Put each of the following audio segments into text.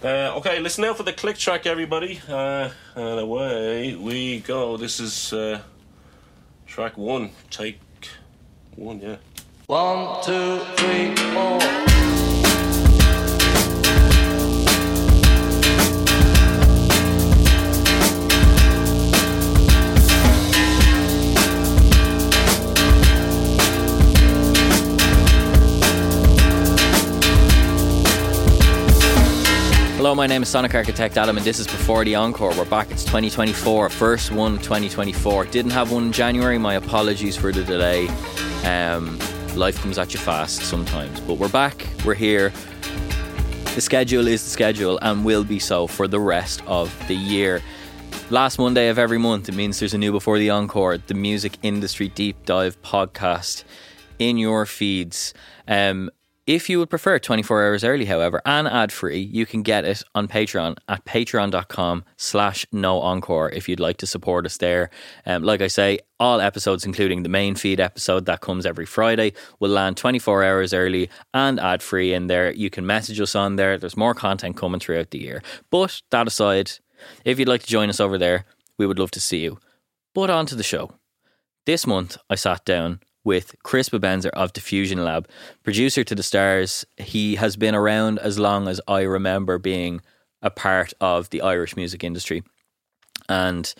Uh, okay, listen now for the click track, everybody. Uh, and away we go. This is uh, track one. Take one, yeah. One, two, three, four. Hello, my name is Sonic Architect Adam, and this is Before the Encore. We're back. It's 2024, first one 2024. Didn't have one in January. My apologies for the delay. Um, life comes at you fast sometimes, but we're back. We're here. The schedule is the schedule and will be so for the rest of the year. Last Monday of every month, it means there's a new Before the Encore, the music industry deep dive podcast in your feeds. Um, if you would prefer 24 hours early, however, and ad free, you can get it on Patreon at patreon.com slash no encore if you'd like to support us there. Um, like I say, all episodes, including the main feed episode that comes every Friday, will land 24 hours early and ad free in there. You can message us on there. There's more content coming throughout the year. But that aside, if you'd like to join us over there, we would love to see you. But on to the show. This month, I sat down with Chris Bubenzer of Diffusion Lab, producer to the stars. He has been around as long as I remember being a part of the Irish music industry and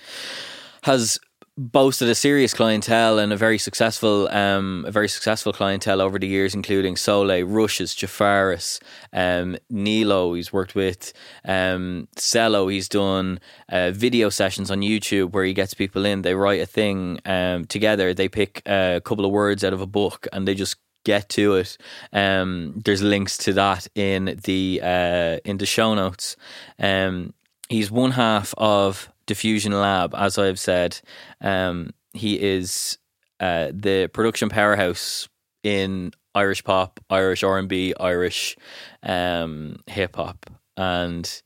has boasted a serious clientele and a very successful, um, a very successful clientele over the years, including Soulé, Rushes, Jafaris, um, Nilo. He's worked with um, Cello. He's done uh, video sessions on YouTube where he gets people in. They write a thing um, together. They pick a couple of words out of a book and they just get to it. Um, there's links to that in the uh, in the show notes. Um, he's one half of Diffusion Lab, as I've said. Um, he is uh, the production powerhouse in Irish pop, Irish R and B, Irish um, hip hop, and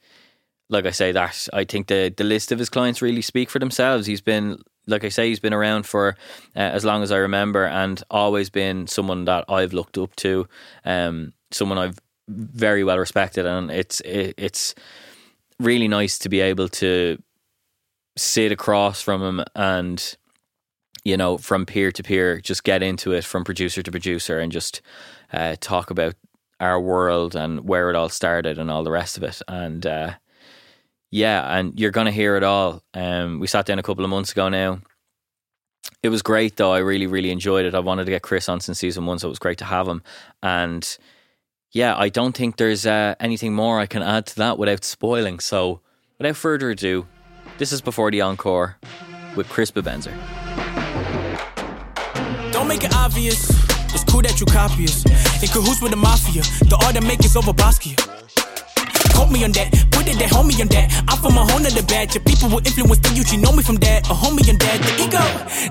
like I say, that I think the the list of his clients really speak for themselves. He's been, like I say, he's been around for uh, as long as I remember, and always been someone that I've looked up to, um, someone I've very well respected, and it's it, it's really nice to be able to sit across from him and you know from peer to peer just get into it from producer to producer and just uh, talk about our world and where it all started and all the rest of it. And uh, yeah and you're gonna hear it all. Um, we sat down a couple of months ago now. It was great though. I really really enjoyed it. I wanted to get chris on since season one so it was great to have him. And yeah i don't think there's uh, anything more i can add to that without spoiling. So without further ado this is Before the Encore with Chris Bubenzer. Don't make it obvious. It's cool that you copy us. In cahoots with the mafia. The art that makes over Basquiat. hold me on that. Put it there, homie on that. I'm from a home whole nother batch. Your people will influence the youth, you know me from that. A homie on that. The ego,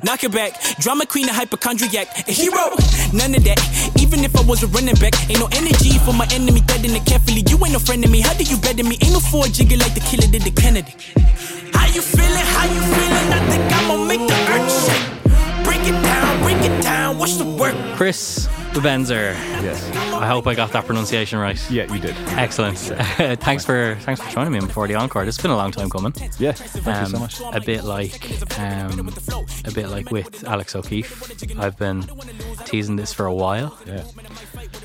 knock it back. Drama queen, a hypochondriac. A hero, none of that. Even if I was a running back, ain't no energy for my enemy. Threading it carefully. You ain't no friend of me. How do you better me? Ain't no four jigger like the killer did the Kennedy. How you feeling? How you feeling? I think I'ma make the earth shake. Break it down, break it down. What's the work? Chris Benzer. Yes. I hope I got that pronunciation right. Yeah, you did. Excellent. thanks for thanks for joining me before the encore. It's been a long time coming. Yeah. Thank you so Um, much. A bit like um, a bit like with Alex O'Keefe. I've been teasing this for a while, Yeah.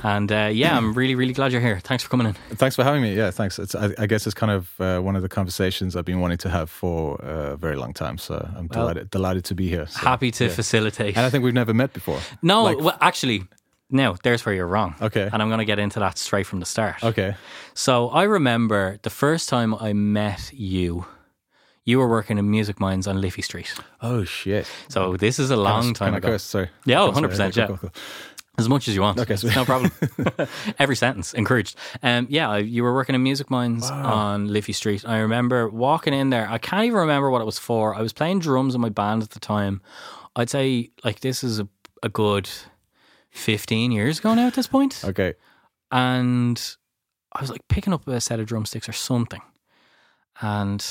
and uh, yeah, I'm really really glad you're here. Thanks for coming in. Thanks for having me. Yeah, thanks. It's, I, I guess it's kind of uh, one of the conversations I've been wanting to have for uh, a very long time. So I'm Well, delighted, delighted to be here. So, Happy to yeah. facilitate. And I think we've never met before. no, Like- well, actually, no. There's where you're wrong. Okay. And I'm going to get into that straight from the start. Okay. So I remember the first time I met you. You were working in Music Minds on Liffey Street. Oh shit. So this is a long Can I- time can I ago. curse? Sorry. Yeah, oh, Oh, 100%, Okay, yeah. cool, cool, As much as you want. Okay, sweet. no problem. Every sentence encouraged. Um, yeah, you were working in Music Minds on Liffey Street. I remember walking in there. I can't even remember what it was for. I was playing drums in my band at the time. I'd say like this is a, a good fifteen years ago now at this point. Okay. and I was like picking up a set of drumsticks or something, and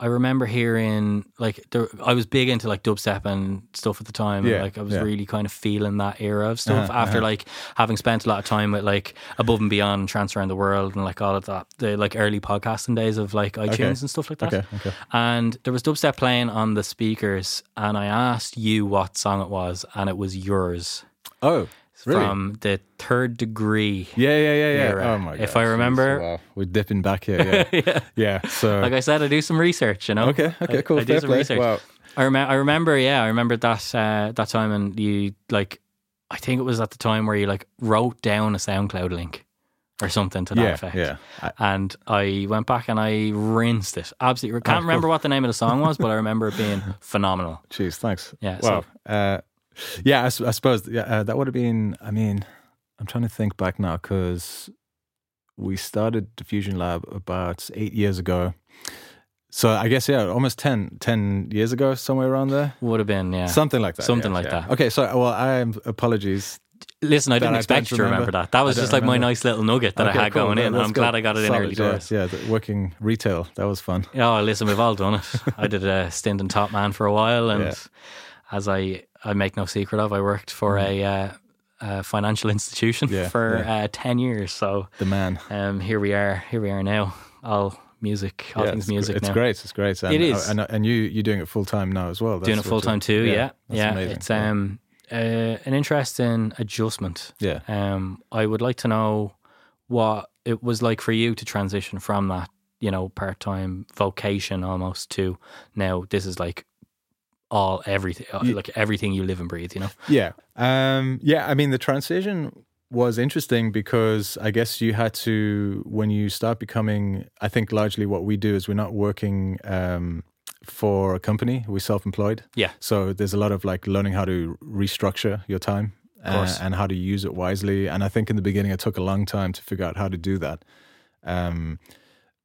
I remember hearing like there, I was big into like dubstep and stuff at the time. and, Yeah, like I was yeah. really kind of feeling that era of stuff Uh-huh, after uh-huh. like having spent a lot of time with like Above and Beyond, Trance Around the World, and like all of that, the like early podcasting days of like iTunes Okay. and stuff like that. Okay. Okay. And there was dubstep playing on the speakers, and I asked you what song it was, and it was yours Oh, really? from the Third Degree. yeah, yeah, yeah, yeah. era. Oh my god. If I remember- wow. we're dipping back here. Yeah. yeah. yeah. So. Like I said, I do some research, you know. okay. Okay. Cool. I, do Fair some play. research. Wow. I remember. I remember. Yeah, I remember that uh, that time, and you like. I think it was at the time where you like wrote down a SoundCloud link or something to that Yeah. effect. Yeah. I- And I went back and I rinsed it. Absolutely, can't remember what the name of the song was, but I remember it being phenomenal. Jeez, thanks. Yeah, so- Wow. Uh, yeah, I suppose yeah, uh, that would have been. I mean, I'm trying to think back now because we started Diffusion Lab about eight years ago. So I guess yeah, almost 10, 10 years ago, somewhere around there, Would have been yeah. something like that. Something yeah, like yeah. that. Okay, so well, I am apologies. Listen, I didn't I expect you to remember remember. that. That was just like my nice little nugget that Okay, I had cool. going in. I'm glad I got it in early yeah, doors. Yeah, the working retail that was fun. Oh, listen, we've all done it. I did a stint in Top Man for a while, and Yeah. as I I make no secret of, I worked for a, uh, a financial institution Mm. Yeah, for yeah. Uh, ten years. So The man. um, here we are. Here we are now. All music, all Yeah, things it's, gr- music. It's now. great. It's great. And, It is. And, and you you're doing it full time now as well. That's Doing it full time too. Yeah, yeah. amazing. It's um uh, an interesting adjustment. Yeah. Um, I would like to know what it was like for you to transition from that, you know, part time vocation almost to now this is like all everything, uh, Ye- like everything you live and breathe. You know. Yeah. Um, yeah. I mean, the transition was interesting because I guess you had to, when you start becoming, I think largely what we do is we're not working um, for a company, we're self employed. Yeah. So there's a lot of like learning how to restructure your time uh, and how to use it wisely. And I think in the beginning, it took a long time to figure out how to do that. Um,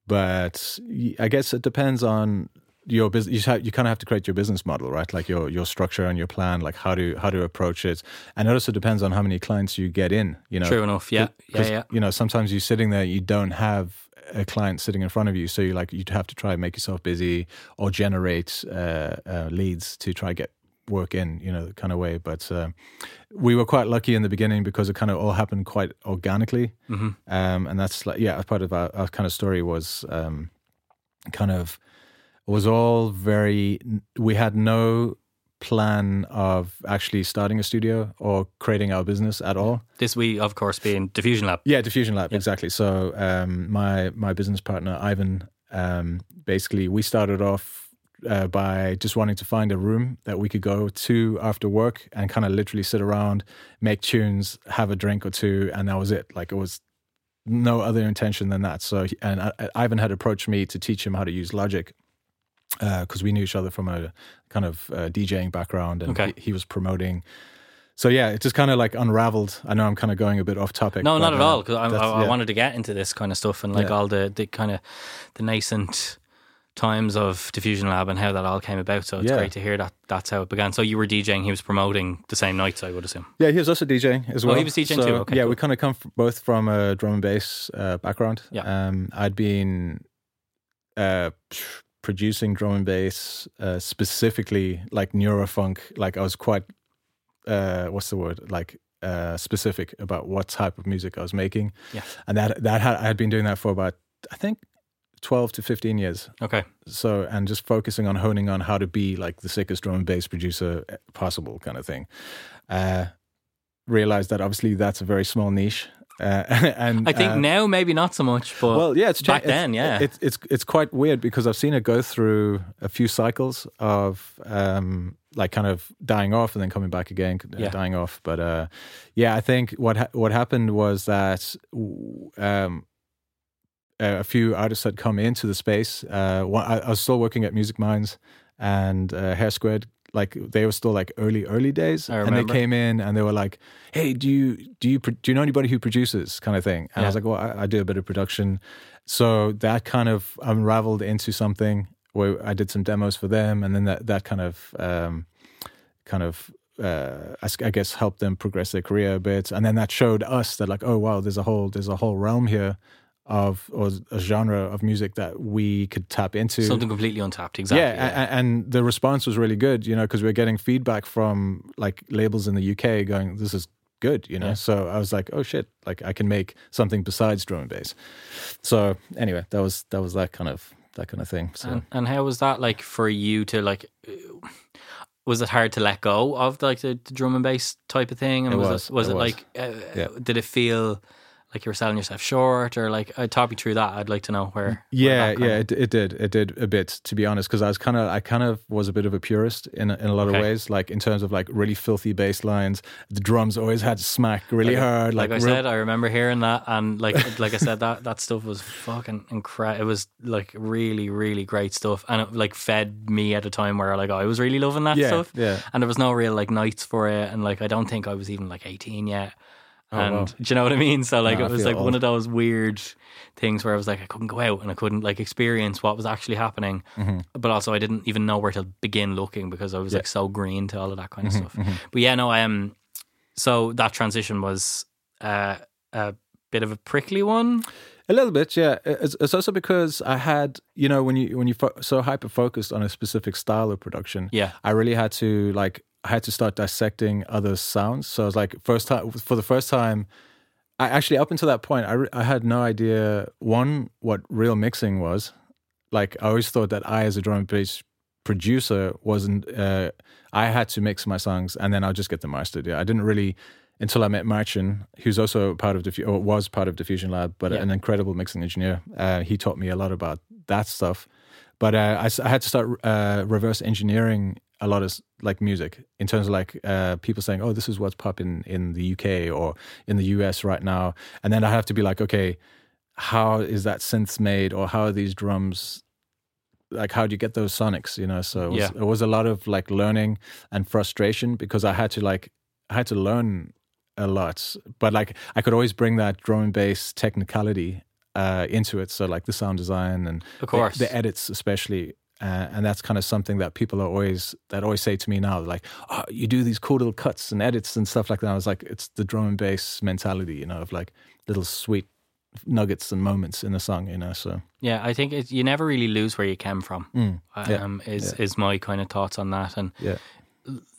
but I guess it depends on your business. You, have, you kind of have to create your business model, right? Like your your structure and your plan, like how to how to approach it. And it also depends on how many clients you get in. You know, True enough. Yeah. Yeah. Yeah. You know, sometimes you're sitting there, you don't have a client sitting in front of you, so you like you'd have to try and make yourself busy or generate uh, uh, leads to try get work in, you know, kind of way. But uh, we were quite lucky in the beginning because it kind of all happened quite organically, hmm um, and that's like yeah, part of our, our kind of story was um, kind of was all very. We had no plan of actually starting a studio or creating our business at all. This we of course being Diffusion Lab. Yeah, Diffusion Lab, Yeah. exactly. So um, my my business partner Ivan, um, basically, we started off uh, by just wanting to find a room that we could go to after work and kind of literally sit around, make tunes, have a drink or two, and that was it. Like it was no other intention than that. So and I, Ivan had approached me to teach him how to use Logic because we knew each other from a kind of uh, DJing background, and Okay. he, he was promoting so yeah, it just kind of like unraveled. I know I'm kind of going a bit off topic. No, not at uh, all. Because I, I, I wanted to get into this kind of stuff and like Yeah. all the, the kind of the nascent times of Diffusion Lab and how that all came about. So it's Yeah. great to hear that that's how it began. So you were DJing, he was promoting the same nights, I would assume. Yeah, he was also DJing as Oh, well. he was DJing So, too, okay, yeah, cool. we kind of come f- both from a drum and bass uh, background. Yeah. Um, I'd been uh, producing drum and bass uh, specifically like neurofunk. Like I was quite, uh, what's the word? Like uh, specific about what type of music I was making. Yeah. And that that had, I had been doing that for about I think twelve to fifteen years. Okay. So and just focusing on honing on how to be like the sickest drum and bass producer possible, kind of thing. Uh, realized that obviously that's a very small niche. Uh, and I think uh, now maybe not so much, but well, yeah, it's cha- back it's- then, yeah. It's it's it's quite weird because I've seen it go through a few cycles of um like kind of dying off and then coming back again, uh, Yeah. dying off. But uh, yeah, I think what ha- what happened was that um a few artists had come into the space. Uh, one, I, I was still working at Music Minds and uh, Hare Squead. Like they were still like early early days, and they came in and they were like, "Hey, do you do you do you know anybody who produces?" kind of thing. And I was like, "Well, I, I do a bit of production." So that kind of unraveled into something where I did some demos for them, and then that that kind of um, kind of uh, I I guess helped them progress their career a bit, and then that showed us that like, oh wow, there's a whole there's a whole realm here of or a genre of music that we could tap into. something completely untapped. Exactly. yeah, a- and the response was really good, you know, because we are getting feedback from like labels in the UK going, "This is good," you know. Yeah. So I was like, "Oh shit!" Like I can make something besides drum and bass. So anyway, that was that was that kind of that kind of thing. So And, and how was that like for you to like? uh, Was it hard to let go of like the, the drum and bass type of thing? And It was, was, it was it it, was. like? Uh, Yeah. Did it feel like you were selling yourself short, or like? Uh, talk me through that. I'd like to know where. where Yeah, kind yeah, of- it, it did. It did a bit, to be honest, because I was kind of, I kind of was a bit of a purist in a- in a lot Okay. of ways, like in terms of like really filthy bass lines. The drums always had to smack really like, hard. Like, Like, I real- said, I remember hearing that, and like like I said, that that stuff was fucking incredible. It was like really, really great stuff, and it like fed me at a time where like I was really loving that Yeah, stuff. yeah. and there was no real like nights for it, and like I don't think I was even like eighteen yet. And Oh, wow. do you know what I mean? So like No, it was like one of those weird things where I was like I couldn't go out and I couldn't like experience what was actually happening, mm-hmm. but also I didn't even know where to begin looking because I was like so green to all of that kind of mm-hmm, stuff. Mm-hmm. But yeah, no, I am. So that transition was uh, a bit of a prickly one. A little bit, yeah. It's, it's also because I had, you know, when you when you fo- so hyper focused on a specific style of production, Yeah. I really had to like I had to start dissecting other sounds. So I was like, first time for the first time, I actually up until that point, I I had no idea one what real mixing was. Like I always thought that I, as a drum and bass producer, wasn't. Uh, I had to mix my songs and then I'll just get them mastered. Yeah, I didn't really until I met Marcin, who's also part of Diffu- or was part of Diffusion Lab, but Yeah. an incredible mixing engineer. Uh, he taught me a lot about that stuff. But uh, I, I had to start uh, reverse engineering a lot of like music in terms of like uh, people saying, "Oh, this is what's popping in the UK or in the US right now," and then I have to be like, "Okay, how is that synth made, or how are these drums?" Like how do you get those sonics? You know, so it was, Yeah. it was a lot of like learning and frustration because I had to like I had to learn a lot, but like I could always bring that drum and bass technicality uh, into it. So like the sound design and Of course. the, the edits, especially. Uh, and that's kind of something that people are always that always say to me now, like, "Oh, you do these cool little cuts and edits and stuff like that." I was like, "It's the drum and bass mentality, you know, of like little sweet nuggets and moments in a song, you know." So Yeah, I think it, you never really lose where you came from. Mm, yeah, Um, is is my kind of thoughts on that. And yeah,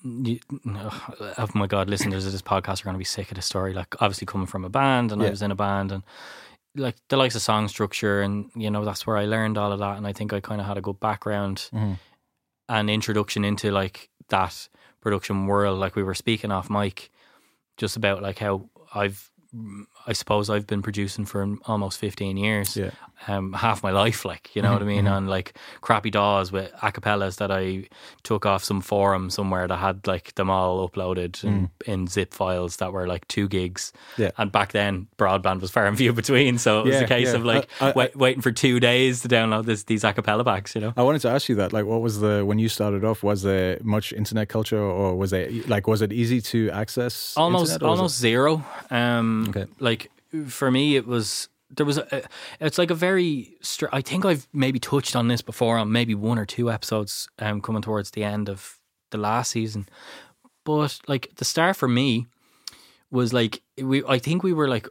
you, oh my god, listeners of this podcast are going to be sick of this story. Like, obviously coming from a band, and I was in a band, and like the likes of song structure, and you know that's where I learned all of that. And I think I kind of had a good background Mhm. and introduction into like that production world. Like we were speaking off mic, just about like how I've I suppose I've been producing for almost 15 years. Yeah. Um, half my life, like, you know what I mean? On like crappy DAWs with acapellas that I took off some forum somewhere that had like them all uploaded in, in zip files that were like two gigs. Yeah. And back then, broadband was far and few between. So it was Yeah, a case yeah. of like I- I- wait, waiting for two days to download this, these acapella packs, you know? I wanted to ask you that. Like, what was the when you started off? Was there much internet culture, or was it like was it easy to access? almost internet, or was almost zero. Um, Okay. Like for me, it was there was a, it's like a very. str- I think I've maybe touched on this before on maybe one or two episodes um, coming towards the end of the last season, but like the star for me was like we. I think we were like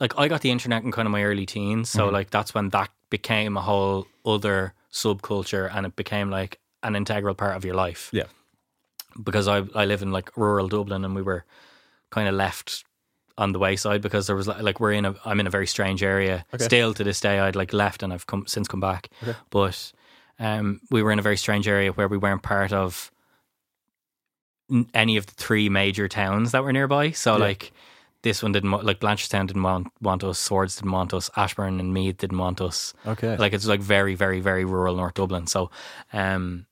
like I got the internet in kind of my early teens, so like that's when that became a whole other subculture, and it became like an integral part of your life Yeah. because I I live in like rural Dublin and we were kind of left on the wayside because there was like, like we're in a I'm in a very strange area. Still to this day I'd like left and I've come since come back. But um we were in a very strange area where we weren't part of n- any of the three major towns that were nearby. So like this one didn't like Blanchardstown didn't want want us Swords didn't want us Ashbourne and Meath didn't want us. Okay. like it's like very very very rural North Dublin. So um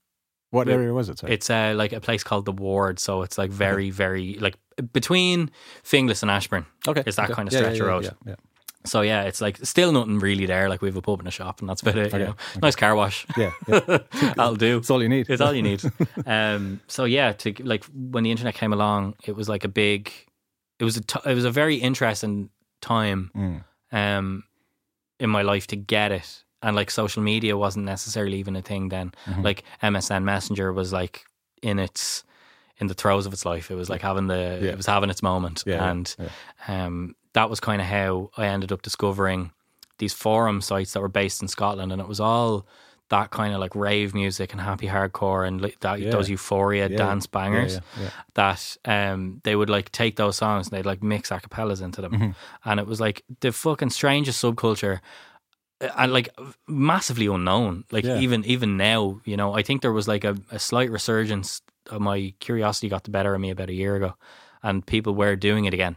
what area was it? Sorry? it's uh, like a place called the Ward, so it's like very, very like between Finglas and Ashbourne. okay. It's that okay. kind of Yeah, stretch yeah, of road. Yeah. So yeah, it's like still nothing really there. Like we have a pub and a shop, and that's about it. You Okay, know, nice car wash. Yeah, yeah. That'll do. It's all you need. It's all you need. um, so yeah, to like when the internet came along, it was like a big. It was a t- it was a very interesting time, Mm. um, in my life to get it, and like social media wasn't necessarily even a thing then. Mm-hmm. Like MSN Messenger was like in its in the throes of its life. It was like having the Yeah. it was having its moment, Yeah, and yeah. um, that was kind of how I ended up discovering these forum sites that were based in Scotland, and it was all that kind of like rave music and happy hardcore and like that, those euphoria dance bangers that um, they would like take those songs and they'd like mix acapellas into them, Mm-hmm. and it was like the fucking strangest subculture. Uh, And like massively unknown, like Yeah. even even now, you know, I think there was like a, a slight resurgence. Of my curiosity got the better of me about a year ago, and people were doing it again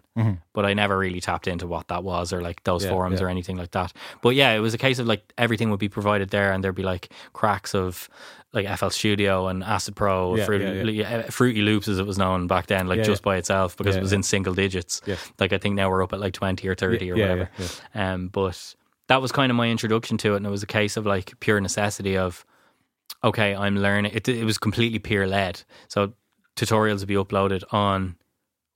but I never really tapped into what that was or like those Yeah, forums yeah. or anything like that. But yeah, it was a case of like everything would be provided there, and there'd be like cracks of like FL Studio and Acid Pro, Yeah, Fruity, yeah, uh, Fruity Loops as it was known back then, like Yeah, just yeah. by itself because Yeah, it was yeah. in single digits. Yeah. Like I think now we're up at like twenty or thirty or Yeah, whatever. yeah, Um, but that was kind of my introduction to it, and it was a case of like pure necessity of okay, I'm learning. It, it was completely peer led, so tutorials would be uploaded on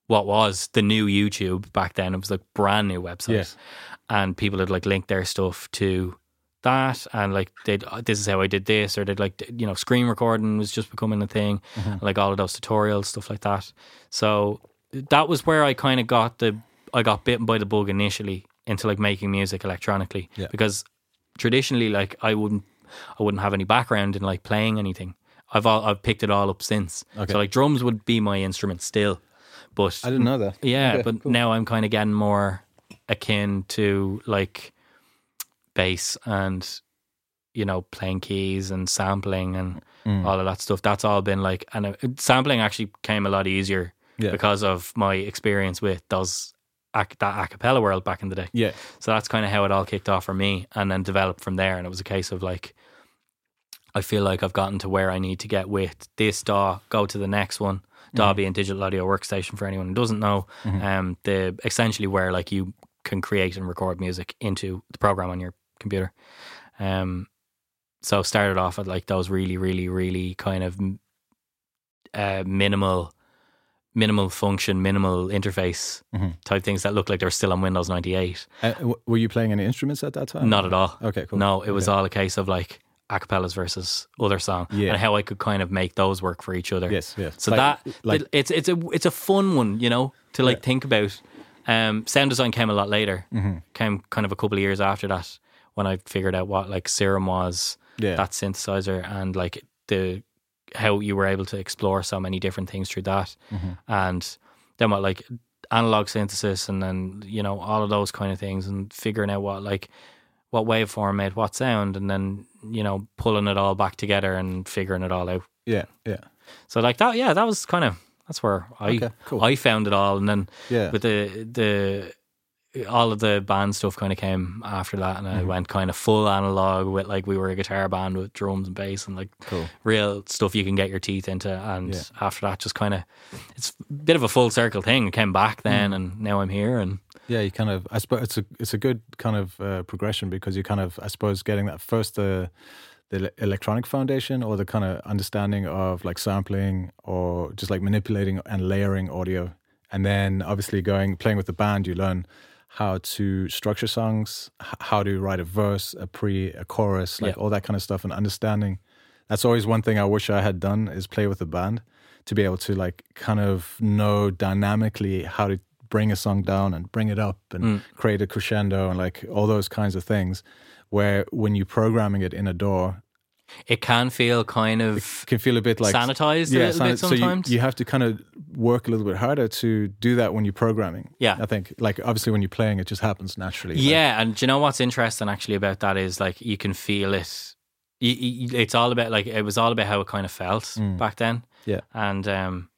what was the new YouTube back then. It was like brand new website, Yes. and people would like link their stuff to that, and like they'd "Oh, this is how I did this, or they'd like you know screen recording was just becoming a thing, mm-hmm. like all of those tutorials, stuff like that. So that was where I kind of got the I got bitten by the bug initially into like making music electronically Yeah. because traditionally like I wouldn't I wouldn't have any background in like playing anything. I've all, I've picked it all up since. Okay. So like drums would be my instrument still, but I didn't know that. yeah, Okay, but cool. now I'm kind of getting more akin to like bass and you know playing keys and sampling and Mm. all of that stuff. That's all been like and uh, sampling actually came a lot easier Yeah. because of my experience with those ac- that a cappella world back in the day. Yeah. So that's kind of how it all kicked off for me and then developed from there. And it was a case of like, I feel like I've gotten to where I need to get with this DAW, go to the next one. DAW being digital audio workstation for anyone who doesn't know. Um, the essentially where like you can create and record music into the program on your computer. Um, so started off at like those really, really, really kind of uh, minimal, minimal function, minimal interface Mhm. type things that look like they're still on Windows ninety eight. Uh, w- were you playing any instruments at that time? Not at all. Okay, cool. No, it was Okay. all a case of like acapellas versus other song, Yeah. and how I could kind of make those work for each other. Yes, yes. So Like- that like- it's it's a it's a fun one, you know, to like Yeah. think about. Um, sound design came a lot later. Mm-hmm. Came kind of a couple of years after that when I figured out what like Serum was, Yeah. that synthesizer, and like the how you were able to explore so many different things through that, Mm-hmm. and then what like analog synthesis, and then you know all of those kind of things, and figuring out what like what waveform made what sound, and then you know pulling it all back together and figuring it all out. Yeah, yeah. So like that, yeah, that was kind of that's where I Okay, cool. I found it all, and then Yeah. with the the all of the band stuff kind of came after that, and I mm-hmm. went kind of full analog with like we were a guitar band with drums and bass and like Cool. real stuff you can get your teeth into. And Yeah. after that, just kind of it's a bit of a full circle thing. I came back mm. then, and now I'm here, and Yeah, you kind of. I suppose it's a it's a good kind of uh, progression because you kind of I suppose getting that first uh, the the electronic foundation or the kind of understanding of like sampling or just like manipulating and layering audio, and then obviously going playing with the band, you learn how to structure songs, how to write a verse, a pre, a chorus, like Yeah. all that kind of stuff, and understanding. That's always one thing I wish I had done is play with a band to be able to like kind of know dynamically how to bring a song down and bring it up and Mm. create a crescendo and like all those kinds of things where when you're programming it in a DAW it can feel kind of can feel a bit like sanitized a little bit so you- sometimes. you, have to kind of work a little bit harder to do that when you're programming Yeah. i think like obviously when you're playing it just happens naturally Like, Yeah, and do you know what's interesting actually about that is like you can feel it. You, you, it's all about like it was all about how it kind of felt Mm. back then. Yeah. and um,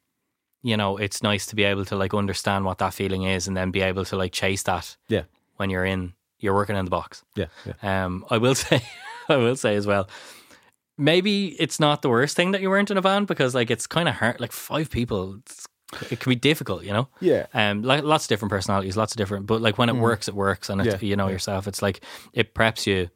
you know, it's nice to be able to like understand what that feeling is, and then be able to like chase that yeah when you're in you're working in the box. yeah yeah Um, I will say, I will say as well. Maybe it's not the worst thing that you weren't in a band because like it's kind of hard. Like five people, it's, it can be difficult, you know. yeah Um, like lots of different personalities, lots of different, but like when it works, it works, and it, Mm. Yeah, you know yeah. yourself. It's like it preps you,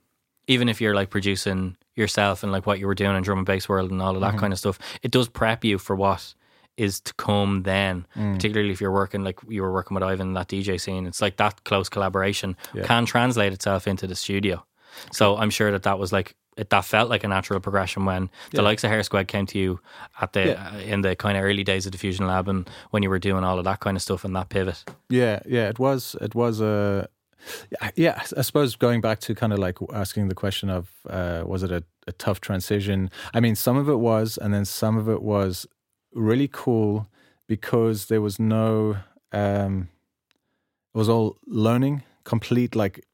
even if you're like producing yourself and like what you were doing in drum and bass world and all of Mm-hmm. that kind of stuff. It does prep you for what is to come then. Mm. Particularly if you're working like you were working with Ivan in that DJ scene. It's like that close collaboration Yeah. can translate itself into the studio. So I'm sure that that was like it, that felt like a natural progression when the likes of Hare Squead came to you at the Yeah. uh, in the kind of early days of Diffusion Lab and when you were doing all of that kind of stuff and that pivot. Yeah, yeah, it was. It was a. yeah, I suppose going back to kind of like asking the question of uh, was it a, a tough transition? I mean, some of it was, and then some of it was really cool because there was no. Um, it was all learning, complete. Like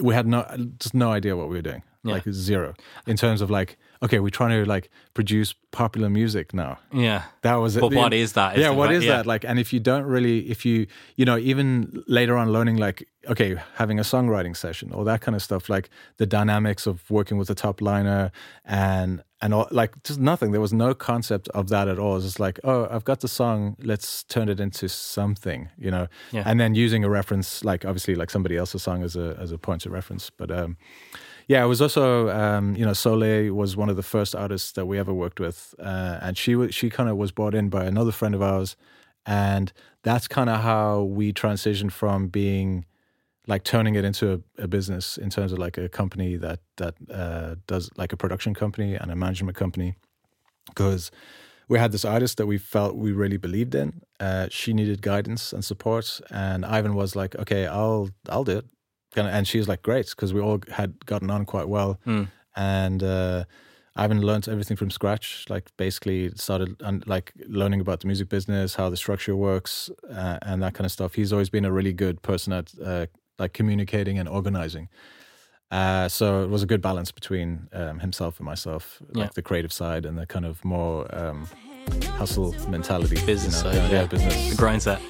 we had no, just no idea what we were doing. Yeah. Like zero in terms of like, okay, we're trying to like produce popular music now. Yeah. That was it. But what is that yeah, what is yeah. that like? And if you don't really, if you, you know, even later on learning, like, okay, having a songwriting session or that kind of stuff, like the dynamics of working with the top liner and and all, like just nothing. There was no concept of that at all. it's just like, oh, I've got the song, let's turn it into something, you know. Yeah. And then using a reference, like obviously, like somebody else's song as a as a point of reference, but. um yeah, it was also um, you know Soulé was one of the first artists that we ever worked with, uh, and she she kind of was brought in by another friend of ours, and that's kind of how we transitioned from being like turning it into a, a business in terms of like a company that that uh, does like a production company and a management company, because we had this artist that we felt we really believed in. Uh, she needed guidance and support, and Ivan was like, "Okay, I'll I'll do it." Kinda- And she was like, "Great," because we all had gotten on quite well, Mm. and uh, Ivan learned everything from scratch. Like basically started un- like learning about the music business, how the structure works, uh, and that kind of stuff. He's always been a really good person at uh, like communicating and organizing. Uh, so it was a good balance between um, himself and myself, like the creative side and the kind of more um, hustle mentality, Business you know? side, yeah, yeah. yeah, business. The grind set.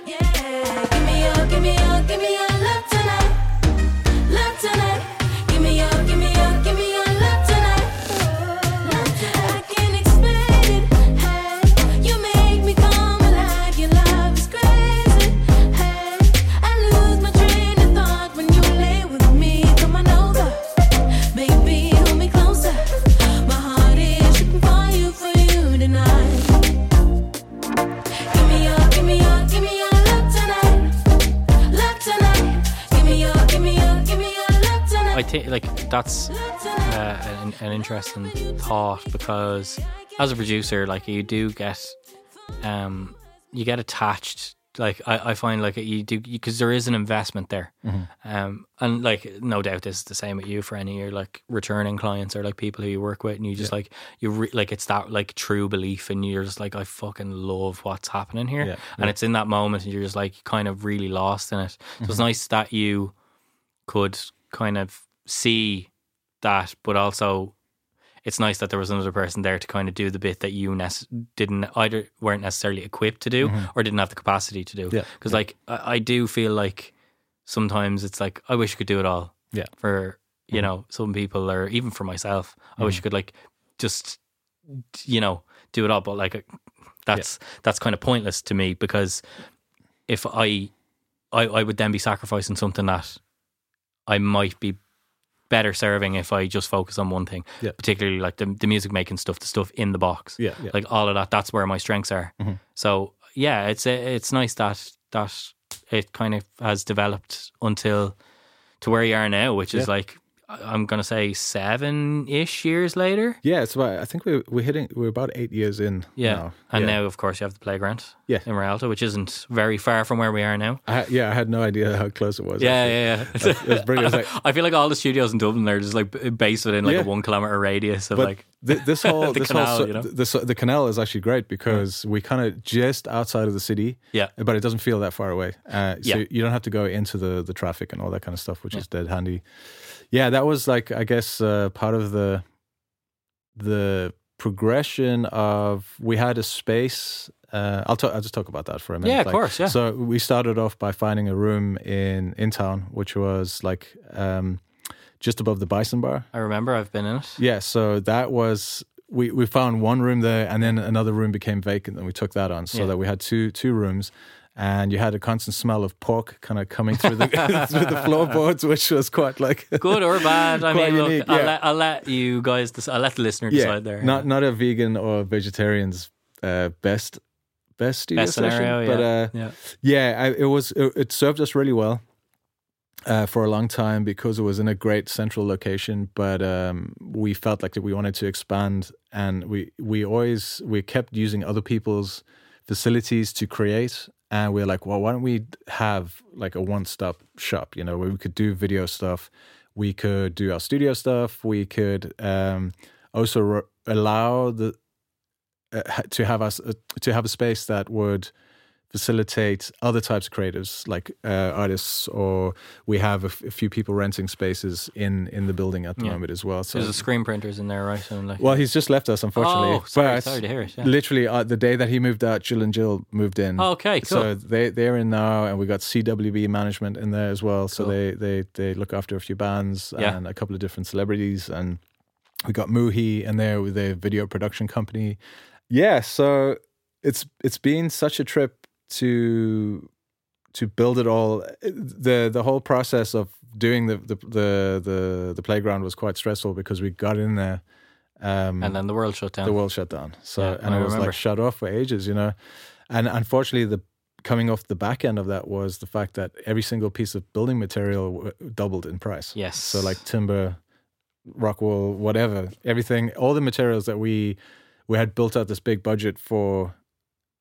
Think like that's uh, an, an interesting thought because as a producer, like you do get, um, you get attached. Like I, I find like you do because there is an investment there, um, and like no doubt this is the same with you for any of your like returning clients or like people who you work with, and you just like you re- like it's that like true belief, and you're just like I fucking love what's happening here, Yeah, and it's in that moment, and you're just like kind of really lost in it. So it's nice that you could kind of see that, but also it's nice that there was another person there to kind of do the bit that you nec- didn't either weren't necessarily equipped to do mm-hmm. or didn't have the capacity to do. Mm-hmm. Yeah, Because like I, I do feel like sometimes it's like I wish I could do it all. Yeah. For you mm-hmm. know some people, or even for myself, I wish I mm-hmm. could like just you know do it all. But like uh, that's that's kind of pointless to me because if I I I would then be sacrificing something that I might be better serving if I just focus on one thing. Yeah. Particularly like the the music making stuff, the stuff in the box. Yeah, yeah. Like all of that. That's where my strengths are. Mm-hmm. So yeah, it's it's nice that that it kind of has developed until to where you are now, which is Yeah. like I'm gonna say seven ish years later. Yeah, it's about. I think we're we're hitting. We're about eight years in. Yeah. now. And yeah. now of course you have the playground Yeah. in Rialto, which isn't very far from where we are now. I, yeah, I had no idea how close it was. Yeah, actually. yeah, yeah. It was brilliant. Like, I feel like all the studios in Dublin are just like based within like Yeah. a one kilometer radius of but like thi- this whole the this canal, whole you know? this, the canal is actually great because we kind of just outside of the city. Yeah. but it doesn't feel that far away. Uh, so Yeah. you don't have to go into the the traffic and all that kind of stuff, which is dead handy. Yeah, that was like I guess uh, part of the the progression of we had a space. Uh, I'll talk. I'll just talk about that for a minute. Yeah, of Like, course, yeah. So we started off by finding a room in in town, which was like um, just above the Bison Bar. I remember I've been in it. Yeah, so that was we we found one room there, and then another room became vacant, and we took that on, so Yeah. that we had two two rooms, and you had a constant smell of pork kind of coming through the through the floorboards, which was quite like Good or bad? I mean, look, unique, I'll, let, I'll let you guys. Dec- I'll let the listener yeah, decide there. not not a vegan or vegetarian's uh, best best studio best session, scenario. but yeah, uh, yeah. yeah, I, it was it, it served us really well uh, for a long time because it was in a great central location. But um, we felt like that we wanted to expand, and we we always we kept using other people's facilities to create. And we are like, well, why don't we have like a one-stop shop? You know, where we could do video stuff, we could do our studio stuff, we could um, also re- allow the uh, to have us uh, to have a space that would facilitate other types of creatives like uh, artists or we have a, f- a few people renting spaces in in the building at the Yeah. moment as well so There's a screen printers in there, right? And like, well he's just left us unfortunately Oh, sorry, but sorry to hear it, yeah. literally uh, the day that he moved out Jill and Jill moved in Oh, okay, cool. so they they're in now and we got CWB management in there as well so Cool. they they they look after a few bands Yeah. and a couple of different celebrities and we got Muhi in there with a video production company yeah so it's it's been such a trip to to build it all the the whole process of doing the the the the, the playground was quite stressful because we got in there um and then the world shut down. the world shut down so Yeah, and I it was remember. like shut off for ages you know and unfortunately the coming off the back end of that was the fact that every single piece of building material w- doubled in price Yes. so like timber rock wool whatever everything all the materials that we we had built out this big budget for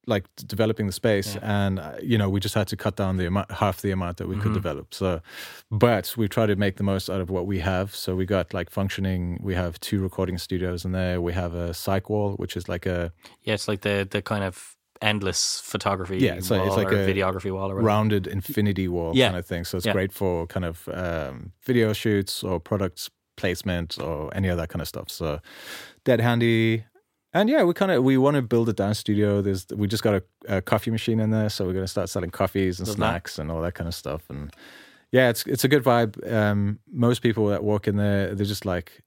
like developing the space and uh, you know we just had to cut down the amount half the amount that we could Mhm. develop so but we try to make the most out of what we have so we got like functioning we have two recording studios in there we have a psych wall which is like a yeah, it's like the the kind of endless photography. Yeah, it's like- it's like or a videography wall or whatever. rounded infinity wall Yeah. kind of thing so it's Yeah. great for kind of um, video shoots or products placement or any of that kind of stuff so dead handy and yeah we kind of we want to build a dance studio there's we just got a, a coffee machine in there so we're going to start selling coffees and Love that. snacks and all that kind of stuff and yeah it's it's a good vibe um most people that walk in there they're just like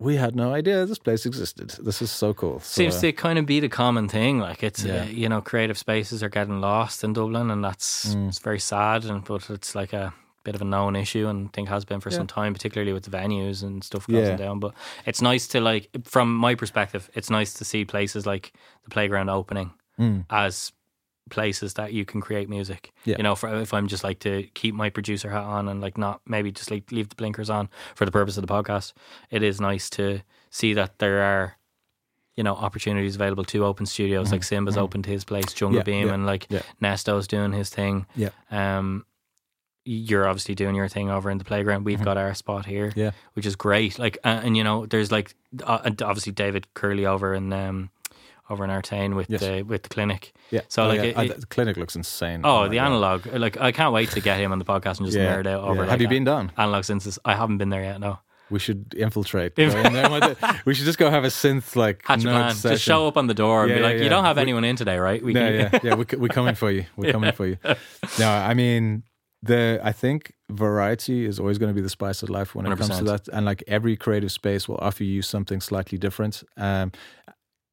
we had no idea this place existed this is so cool so, Seems to kind of be the common thing. Like it's Yeah. uh, you know creative spaces are getting lost in Dublin, and that's Mm. it's very sad. And but it's like a bit of a known issue, and think has been for Yeah. some time, particularly with the venues and stuff closing Yeah. down. But it's nice to like, from my perspective, it's nice to see places like the playground opening Mm. as places that you can create music. Yeah. You know, for if I'm just like to keep my producer hat on and like not maybe just like leave the blinkers on for the purpose of the podcast, it is nice to see that there are, you know, opportunities available to open studios. Like Simba's opened his place, Jungle Mm-hmm. Yeah, Beam, yeah, and like yeah. Nesto's doing his thing. yeah Um, you're obviously doing your thing over in the playground. We've got our spot here, Mm-hmm. Yeah. which is great. Like, uh, and you know, there's like uh, and obviously David Curley over in um over in Artane with Yes. the with the clinic. yeah So Oh, like, yeah. it- Uh, it- the clinic looks insane Oh, my the God. analog! Like, I can't wait to get him on the podcast and just Yeah, nerd out over. yeah. Like Have you been down? analog synthesis? I haven't been there yet. No. We should infiltrate. Go in there we should just go have a synth like Hatch plan. session. Just show up on the door and Yeah, be yeah, like, "You don't have We- anyone in today, right?" We No, can- yeah, yeah. We're, we're coming for you. We're coming for you. No, I mean the I think variety is always going to be the spice of life when it comes to that, and like every creative space will offer you something slightly different. Um,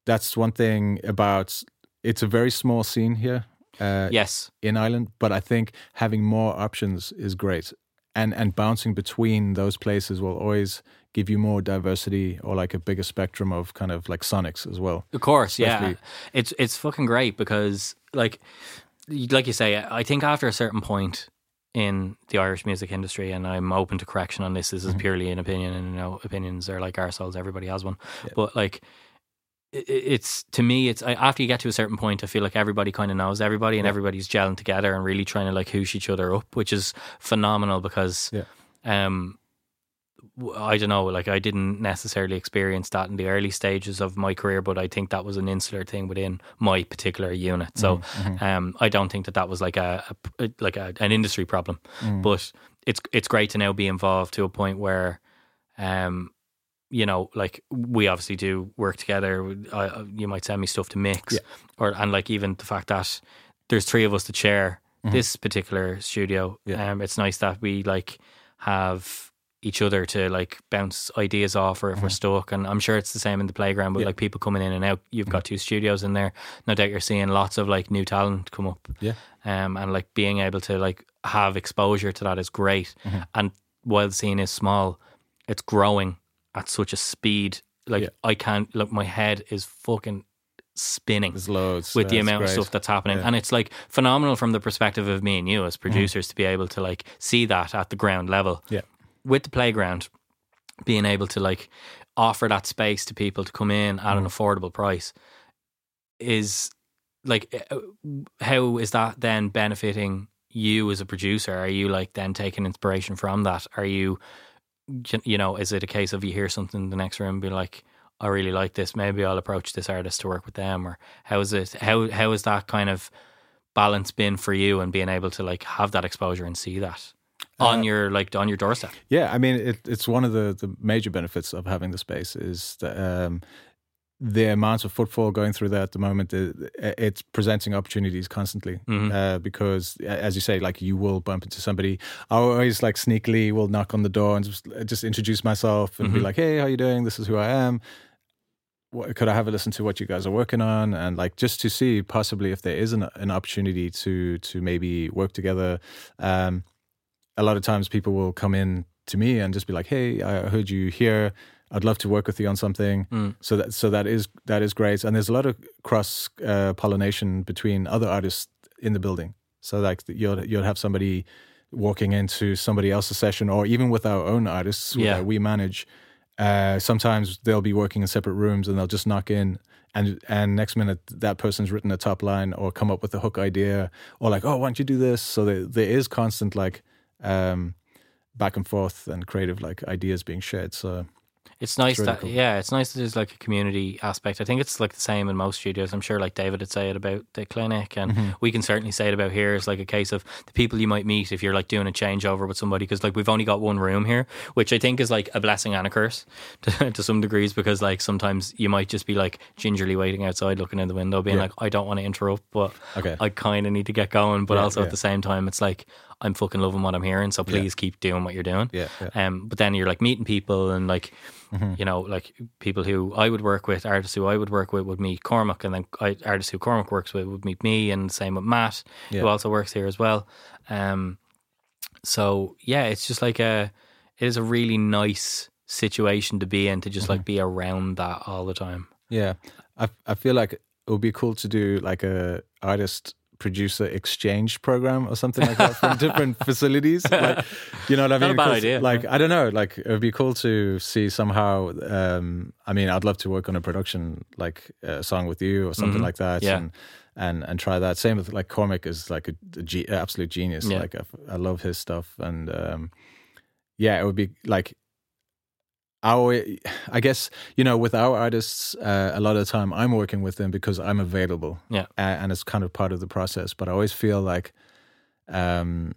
that's one thing about it's a very small scene here. Uh, Yes. in Ireland, but I think having more options is great, and and bouncing between those places will always give you more diversity or like a bigger spectrum of kind of like sonics as well. Of course, yeah. It's it's fucking great because like like you say, I think after a certain point in the Irish music industry, and I'm open to correction on this. This is purely an opinion, and you know, opinions are like ourselves. Everybody has one, but like. i- i- It's to me. It's I- after you get to a certain point, I feel like everybody kind of knows everybody, and everybody's gelling together and really trying to like hoosh each other up, which is phenomenal. Because, Yeah. um, I don't know, like I didn't necessarily experience that in the early stages of my career, but I think that was an insular thing within my particular unit. So, um, I don't think that that was like a, a like a, an industry problem, but it's it's great to now be involved to a point where, um, you know, like we obviously do work together. I, I- you might send me stuff to mix, or and like even the fact that there's three of us that share this particular studio. Yeah. Um, it's nice that we like have each other to like bounce ideas off, or if we're stuck. And I'm sure it's the same in the playground, but Yeah. like people coming in and out. You've got two studios in there. No doubt you're seeing lots of like new talent come up. Yeah. Um, and like being able to like have exposure to that is great. Mm-hmm. And while the scene is small, it's growing at such a speed. Like Yeah. I can't look. My head is fucking spinning There's loads with the amount of stuff that's happening. Yeah. And it's like phenomenal from the perspective of me and you Mm-hmm. as producers to be able to like see that at the ground level. Yeah. With the playground, being able to like offer that space to people to come in at an affordable price is like uh, how is that then benefiting you as a producer? Are you like then taking inspiration from that? Are you you know, is it a case of you hear something in the next room and be like, I really like this, maybe I'll approach this artist to work with them or how is it how how is that kind of balance been for you and being able to like have that exposure and see that on your like on your doorstep? Yeah, I mean, it, it's one of the, the major benefits of having the space is the, um, the amount of footfall going through there at the moment. It, it's presenting opportunities constantly uh, because, as you say, like you will bump into somebody. I always like sneakily will knock on the door and just, just introduce myself and be like, "Hey, how you doing? This is who I am." What, could I have a listen to what you guys are working on and like just to see possibly if there is an, an opportunity to to maybe work together. Um, a lot of times people will come in to me and just be like, "Hey, I heard you here. I'd love to work with you on something." Mm. So that so that is that is great, and there's a lot of cross uh, pollination between other artists in the building. So like you'll you'll have somebody walking into somebody else's session, or even with our own artists Yeah. that we manage. Uh, sometimes they'll be working in separate rooms, and they'll just knock in. And and next minute that person's written a top line or come up with a hook idea or like oh why don't you do this so there, there is constant like um, back and forth and creative like ideas being shared. So It's nice really that cool. yeah, it's nice that there's like a community aspect. I think it's like the same in most studios. I'm sure like David would say it about the clinic, and Mm-hmm. we can certainly say it about here. It's like a case of the people you might meet if you're like doing a changeover with somebody because like we've only got one room here, which I think is like a blessing and a curse to, to some degrees because like sometimes you might just be like gingerly waiting outside looking in the window, being Yeah. like I don't want to interrupt, but Okay. I kind of need to get going. But Yeah, also yeah. at the same time, it's like I'm fucking loving what I'm hearing, so please keep doing what you're doing. Yeah, yeah. Um, but then you're like meeting people and like, Mm-hmm. you know, like people who I would work with, artists who I would work with would meet Cormac, and then I, artists who Cormac works with would meet me, and same with Matt, Yeah. who also works here as well. Um, so yeah, it's just like a, it is a really nice situation to be in to just Mm-hmm. like be around that all the time. yeah, I I feel like it would be cool to do like a artist producer exchange program or something like that from different facilities. Like, you know what I Not a mean? bad idea, Like I don't know. Like it would be cool to see somehow. Um, I mean, I'd love to work on a production like a song with you or something Mhm. like that. Yeah. And, and and try that. Same with like Cormac is like a, a ge- absolute genius. Yeah. Like I, I love his stuff, and um, yeah, it would be like our. I guess you know with our artists, uh, a lot of the time I'm working with them because I'm available. Yeah. and it's kind of part of the process. But I always feel like um,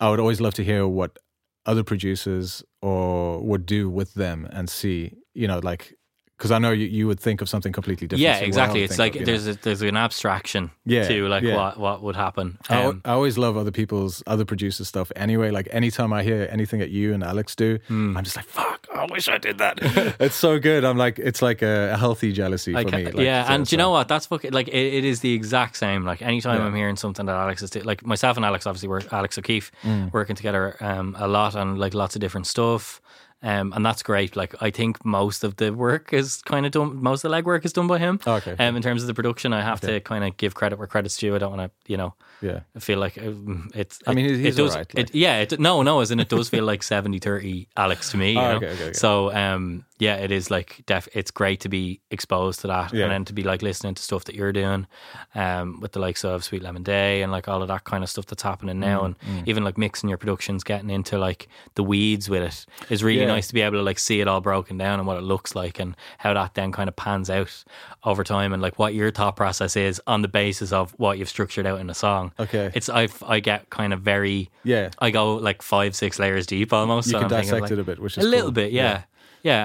I would always love to hear what other producers or would do with them and see, you know, like because I know you, you would think of something completely different. yeah, exactly. It's like of, there's a, there's an abstraction Yeah, to like yeah. what what would happen. I, Um, I always love other people's other producers stuff anyway like anytime i hear anything that you and alex do Hmm. i'm just like fuck i wish i did that it's so good i'm like it's like a, healthy jealousy I for me like, yeah, and you know what? That's fucking like it, it is the exact same. Like anytime Yeah. I'm hearing something that Alex is do- like myself and Alex obviously work Alex O'Keefe Mm. working together um, a lot on like lots of different stuff. Um, and that's great. Like I think most of the work is kind of done. Most of the legwork is done by him. Oh, okay. Um, in terms of the production, I have to kind of give credit where credit's due. I don't want to, you know, yeah feel like um, it's. I mean, it, it does. alright, it, yeah, it, no, no, as in it does feel like 70-30 Alex to me. You Oh, know? okay, okay, okay. So, um, yeah, it is like def- It's great to be exposed to that, Yeah. and then to be like listening to stuff that you're doing, um, with the likes of Sweetlemondae and like all of that kind of stuff that's happening now, Mm, and even like mixing your productions, getting into like the weeds with it is really Yeah. nice to be able to like see it all broken down and what it looks like and how that then kind of pans out over time and like what your thought process is on the basis of what you've structured out in a song. Okay. It's I I get kind of very Yeah. I go like five six layers deep almost. You can dissect like, it a bit, which is a is little bit, yeah. yeah.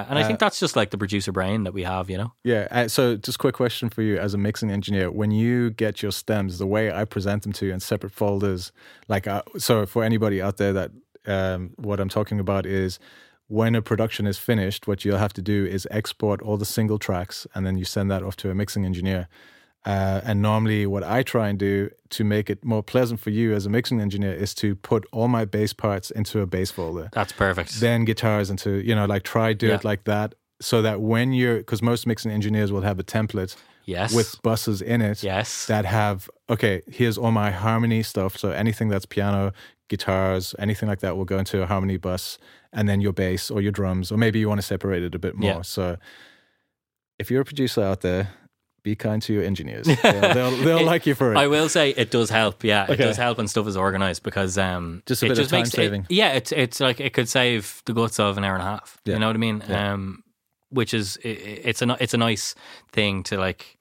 And I think Uh, that's just like the producer brain that we have, you know. Yeah. Uh, so, just quick question for you as a mixing engineer: When you get your stems, the way I present them to you in separate folders, like uh, so, for anybody out there that um, what I'm talking about is when a production is finished, what you'll have to do is export all the single tracks, and then you send that off to a mixing engineer. Uh, and normally, what I try and do to make it more pleasant for you as a mixing engineer is to put all my bass parts into a bass folder That's perfect. then guitars into you know like try do it like that so that when you're because most mixing engineers will have a template yes. with buses in it yes. that have okay here's all my harmony stuff so anything that's piano guitars anything like that will go into a harmony bus and then your bass or your drums or maybe you want to separate it a bit more Yeah. so if you're a producer out there be kind to your engineers they'll, they'll, they'll It- like you for it I will say it does help. Yeah, it does help when stuff is organized because um, Just a it bit of just makes time saving. It, yeah, it's it's like it could save the guts of an hour and a half. Yeah. You know what I mean? Yeah. Um, which is i i- it's a it's a nice thing to like.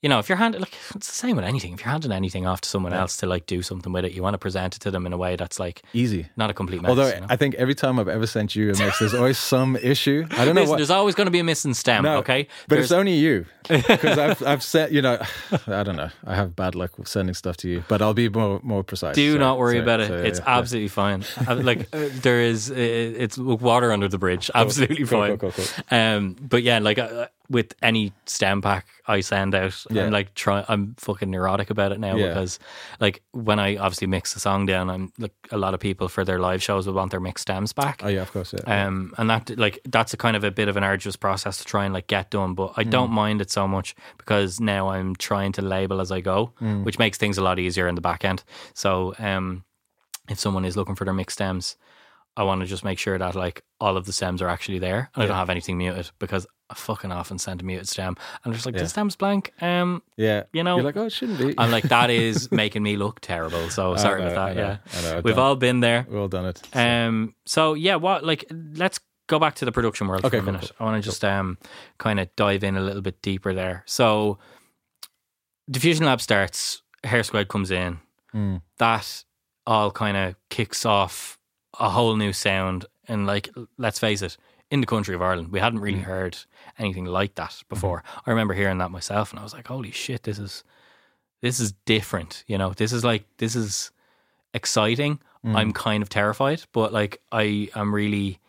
You know, if you're handing like it's the same with anything. If you're handing anything off to someone else to like do something with it, you want to present it to them in a way that's like easy not a complete mess. although you know? i think every time i've ever sent you a mix there's always some issue i don't know what there's always going to be a missing stem. No, okay, But There's- it's only you because I've I've said you know I don't know I have bad luck with sending stuff to you, but I'll be more more precise. Do So- not worry so- about it. it's yeah, absolutely fine. Uh, like uh, there is, uh, it's water under the bridge. Absolutely Cool, fine. cool, cool, Um, but yeah, like with any stem pack I send out, Yeah. I'm like try. I'm fucking neurotic about it now Yeah. because, like, when I obviously mix the song down, I'm like a lot of people for their live shows will want their mixed stems back. Oh yeah, of course. Yeah. Um, and that like that's a kind of a bit of an arduous process to try and like get done, but I Mm. don't mind it so much because now I'm trying to label as I go, Mm. which makes things a lot easier in the back end. So, um, if someone is looking for their mixed stems, I want to just make sure that like all of the stems are actually there and I don't have anything muted because Fucking often send a muted stem and it's like Yeah. the stem's blank. Um, yeah. you know, You're like, oh, it shouldn't be. I'm like that is making me look terrible. So sorry know, about that. know, yeah, know, we've done- all been there. We've all done it. So- Um. So yeah, what like let's go back to the production world Okay, for a cool, minute. cool, I want to just um kind of dive in a little bit deeper there. So, Diffusion Lab starts. Hare Squead comes in. Mm. That all kind of kicks off a whole new sound. And like, let's face it, in the country of Ireland, we hadn't Mm. really heard anything like that before. Mm-hmm. I remember hearing that myself, and I was like, "Holy shit, this is this is different." You know, this is like this is exciting. Mm. I'm kind of terrified, but like I am really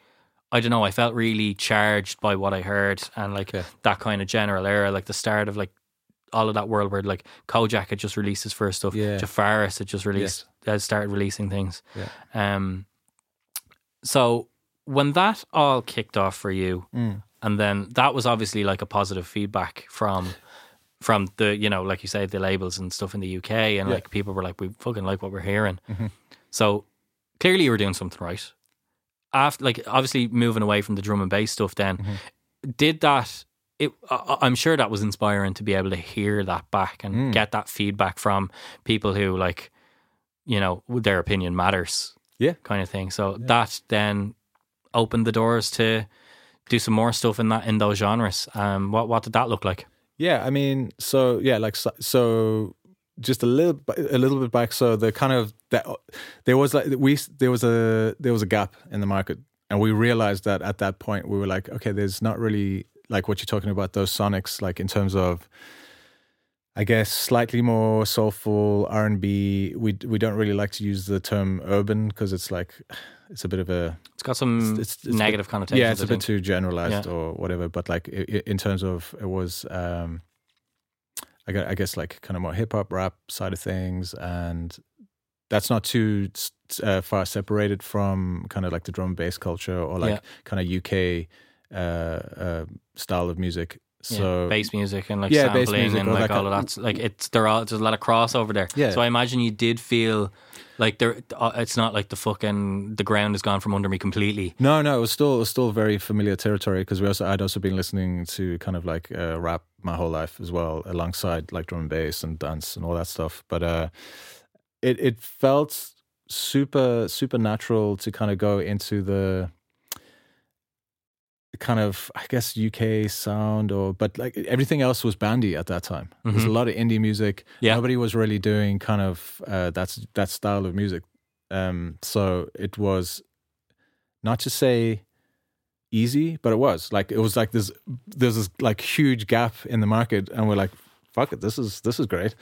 I don't know, I felt really charged by what I heard and like Yeah. that kind of general era, like the start of like all of that world where like Kojaque had just released his first stuff. Yeah. Jafaris had just released had started releasing things. Yeah. Um so when that all kicked off for you Mm. and then that was obviously like a positive feedback from from the you know like you say the labels and stuff in the UK and Yeah. Mm-hmm. like people were like we fucking like what we're hearing so clearly you were doing something right after like obviously moving away from the drum and bass stuff then Mm-hmm. did that it I'm sure that was inspiring to be able to hear that back and Mm. get that feedback from people who like you know their opinion matters Yeah. kind of thing so that then opened the doors to do some more stuff in that in those genres um what what did that look like Yeah, I mean, so yeah, like so, so just a little a little bit back. So the kind of that there was like we there was a there was a gap in the market, and we realized that at that point we were like, okay, there's not really like what you're talking about those sonics, like in terms of, I guess slightly more soulful R and B. We we don't really like to use the term urban because it's like it's a bit of a It's got some it's, it's a negative bit- connotations. Yeah, it's I a bit too generalized Yeah. or whatever. But like i- i- in terms of it was, um, I guess like kind of more hip hop rap side of things, and that's not too uh, far separated from kind of like the drum and bass culture or like Yeah. kind of UK uh, uh, style of music. Yeah, So bass music and like Yeah, sampling and like all of that. Like it's there are there's a lot of crossover there. Yeah. So I imagine you did feel like there. uh, It's not like the fucking the ground has gone from under me completely. No, no, it was still it was still very familiar territory because we also I'd also been listening to kind of like uh, rap my whole life as well, alongside like drum and bass and dance and all that stuff. But uh, it it felt super super natural to kind of go into the kind of I guess UK sound or but like everything else was bandy at that time. There's a lot of indie music. Yeah. Nobody was really doing kind of uh, that's that style of music. Um, so it was not to say easy, but it was like it was like this there's this like huge gap in the market, and we're like, fuck it, this is this is great.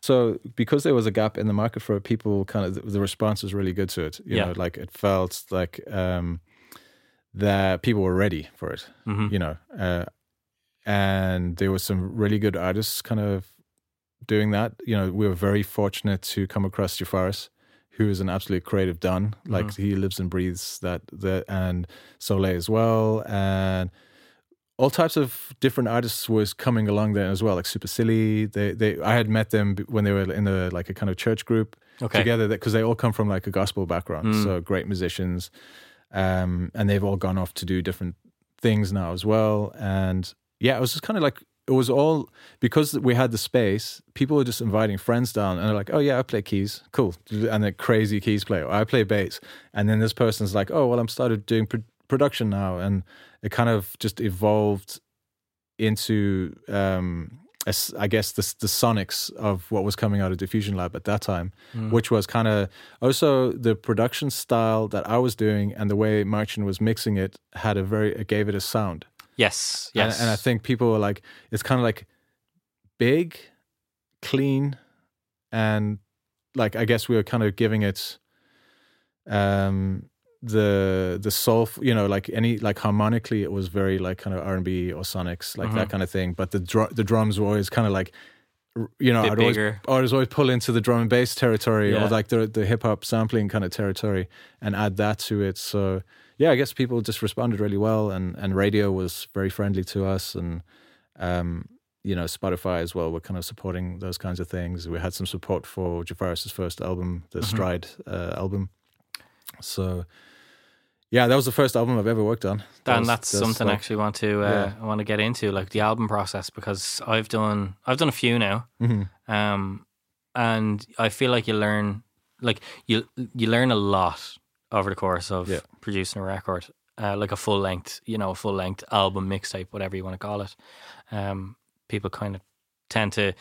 So because there was a gap in the market for it, people kind of the, the response was really good to it. You Yeah. know, like it felt like um, that people were ready for it. Mhm. You know, uh, and there were some really good artists kind of doing that. You know, we were very fortunate to come across Jafaris, who is an absolute creative don. Like Mm-hmm. he lives and breathes that. That and Soulé as well, and all types of different artists was coming along there as well. Like Super Silly, they they I had met them when they were in the like a kind of church group Okay. together because they all come from like a gospel background. Mm. So great musicians, um, and they've all gone off to do different things now as well. And yeah, it was just kind of like it was all because we had the space. People were just inviting friends down, and they're like, "Oh yeah, I play keys, cool," and they're crazy keys player. I play bass, and then this person's like, "Oh well, I'm started doing pro- production now," and it kind of just evolved into um I guess the the sonics of what was coming out of Diffusion Lab at that time, Mm. which was kind of also the production style that I was doing and the way Martin was mixing it had a very it gave it a sound. Yes. And- Yes. And, I think people were like, it's kind of like big, clean, and like I guess we were kind of giving it um the the soul you know like any like harmonically it was very like kind of r&b or sonics like that Mhm. kind of thing but the dr- the drums were always kind of like you know I'd always. I'd always pull into the drum and bass territory Yeah. or like the the hip-hop sampling kind of territory and add that to it so yeah i guess people just responded really well and and radio was very friendly to us and um you know spotify as well were kind of supporting those kinds of things we had some support for jafaris's first album the Mhm. stride uh, album so yeah that was the first album i've ever worked on That Dan, was- that's that's something I actually want to uh, Yeah. I want to get into, like the album process, because I've done I've done a few now, Mhm. um, and I feel like you learn like you you learn a lot over the course of Yeah. producing a record, uh, like a full length, you know, a full length album, mixtape, whatever you want to call it. Um, people kind of tend to,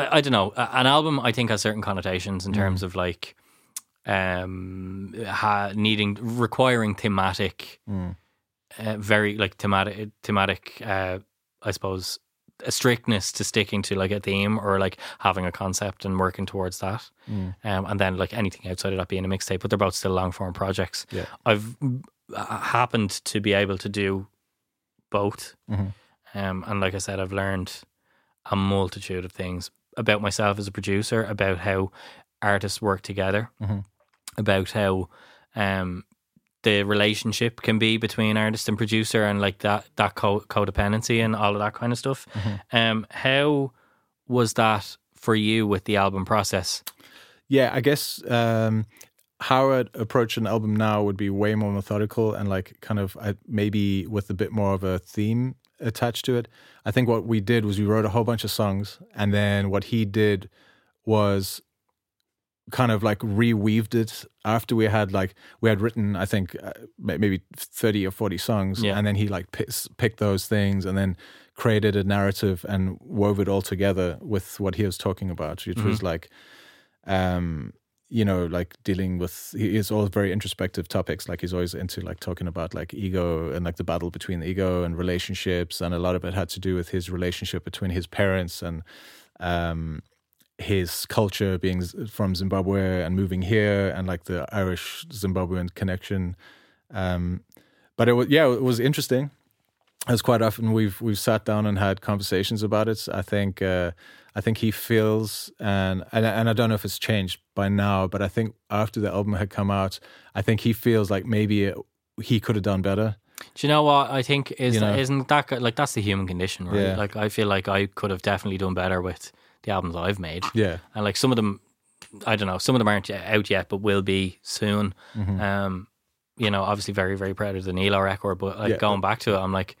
I, I don't know, an album I think has certain connotations in terms of like um ha, needing requiring thematic Mm. uh, very like thematic thematic uh i suppose a strictness to sticking to like a theme or like having a concept and working towards that Mm. um and then like anything outside of that being a mixtape but they're both still long form projects Yeah. i've uh, happened to be able to do both Mhm. um and like i said i've learned a multitude of things about myself as a producer about how artists work together Mhm. about how um the relationship can be between artist and producer and like that that co- codependency and all of that kind of stuff. Um, how was that for you with the album process? Yeah, I guess um, how I'd approach an album now would be way more methodical and like kind of I, maybe with a bit more of a theme attached to it. I think what we did was we wrote a whole bunch of songs, and then what he did was kind of like reweaved it after we had like we had written I think uh, maybe 30 or 40 songs Yeah. and then he like picks, picked those things and then created a narrative and wove it all together with what he was talking about which was like um you know, like dealing with he is all very introspective topics. Like he's always into like talking about like ego and like the battle between the ego and relationships, and a lot of it had to do with his relationship between his parents and um, his culture being from Zimbabwe and moving here, and like the Irish Zimbabwean connection. Um, but it was yeah, it was interesting. As quite often we've we've sat down and had conversations about it. I think uh, I think he feels and, and and I don't know if it's changed by now, but I think after the album had come out, I think he feels like maybe it, he could have done better. Do you know what I think is You know? isn't that like that's the human condition, right? Yeah. Like I feel like I could have definitely done better with the albums I've made. Yeah. and like some of them, I don't know, some of them aren't out yet, but will be soon. Mhm. Um, you know, obviously very very proud of the Nilo record, but like Yeah. going back to it, I'm like,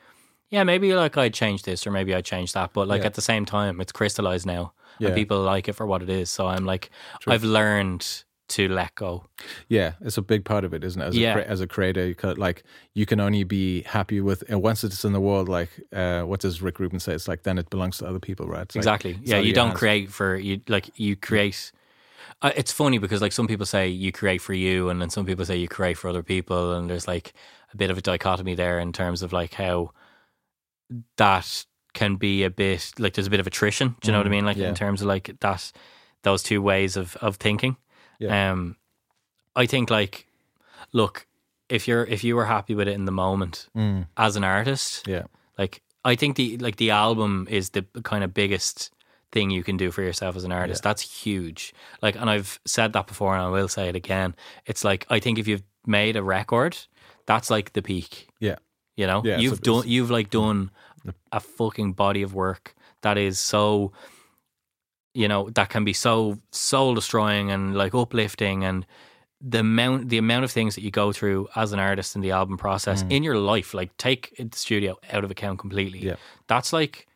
yeah, maybe like I'd change this or maybe I'd change that, but like Yeah. at the same time, it's crystallized now, Yeah. and people like it for what it is. So I'm like, True. I've learned to let go. Yeah, it's a big part of it, isn't it? As Yeah. a as a creator, you could, like you can only be happy with and once it's in the world. Like, uh, what does Rick Rubin say? It's like then it belongs to other people, right? It's exactly. it's yeah, you don't hands. create for you. Like you create. Uh, it's funny because like some people say you create for you, and then some people say you create for other people, and there's like a bit of a dichotomy there in terms of like how that can be a bit like there's a bit of attrition. Do you know what I Mm, mean? Like yeah. in terms of like that those two ways of of thinking. Yeah. Um, I think like look if you're if you were happy with it in the moment Mm. as an artist, Yeah. like I think the like the album is the kind of biggest thing you can do for yourself as an artist. That's huge. Like and I've said that before and I will say it again. It's like I think if you've made a record, that's like the peak. Yeah. You know? Yeah, you've done you've like done a fucking body of work that is so you know, that can be so soul destroying and like uplifting and the amount the amount of things that you go through as an artist in the album process in your life, like take the studio out of account completely. Mm. Yeah. That's like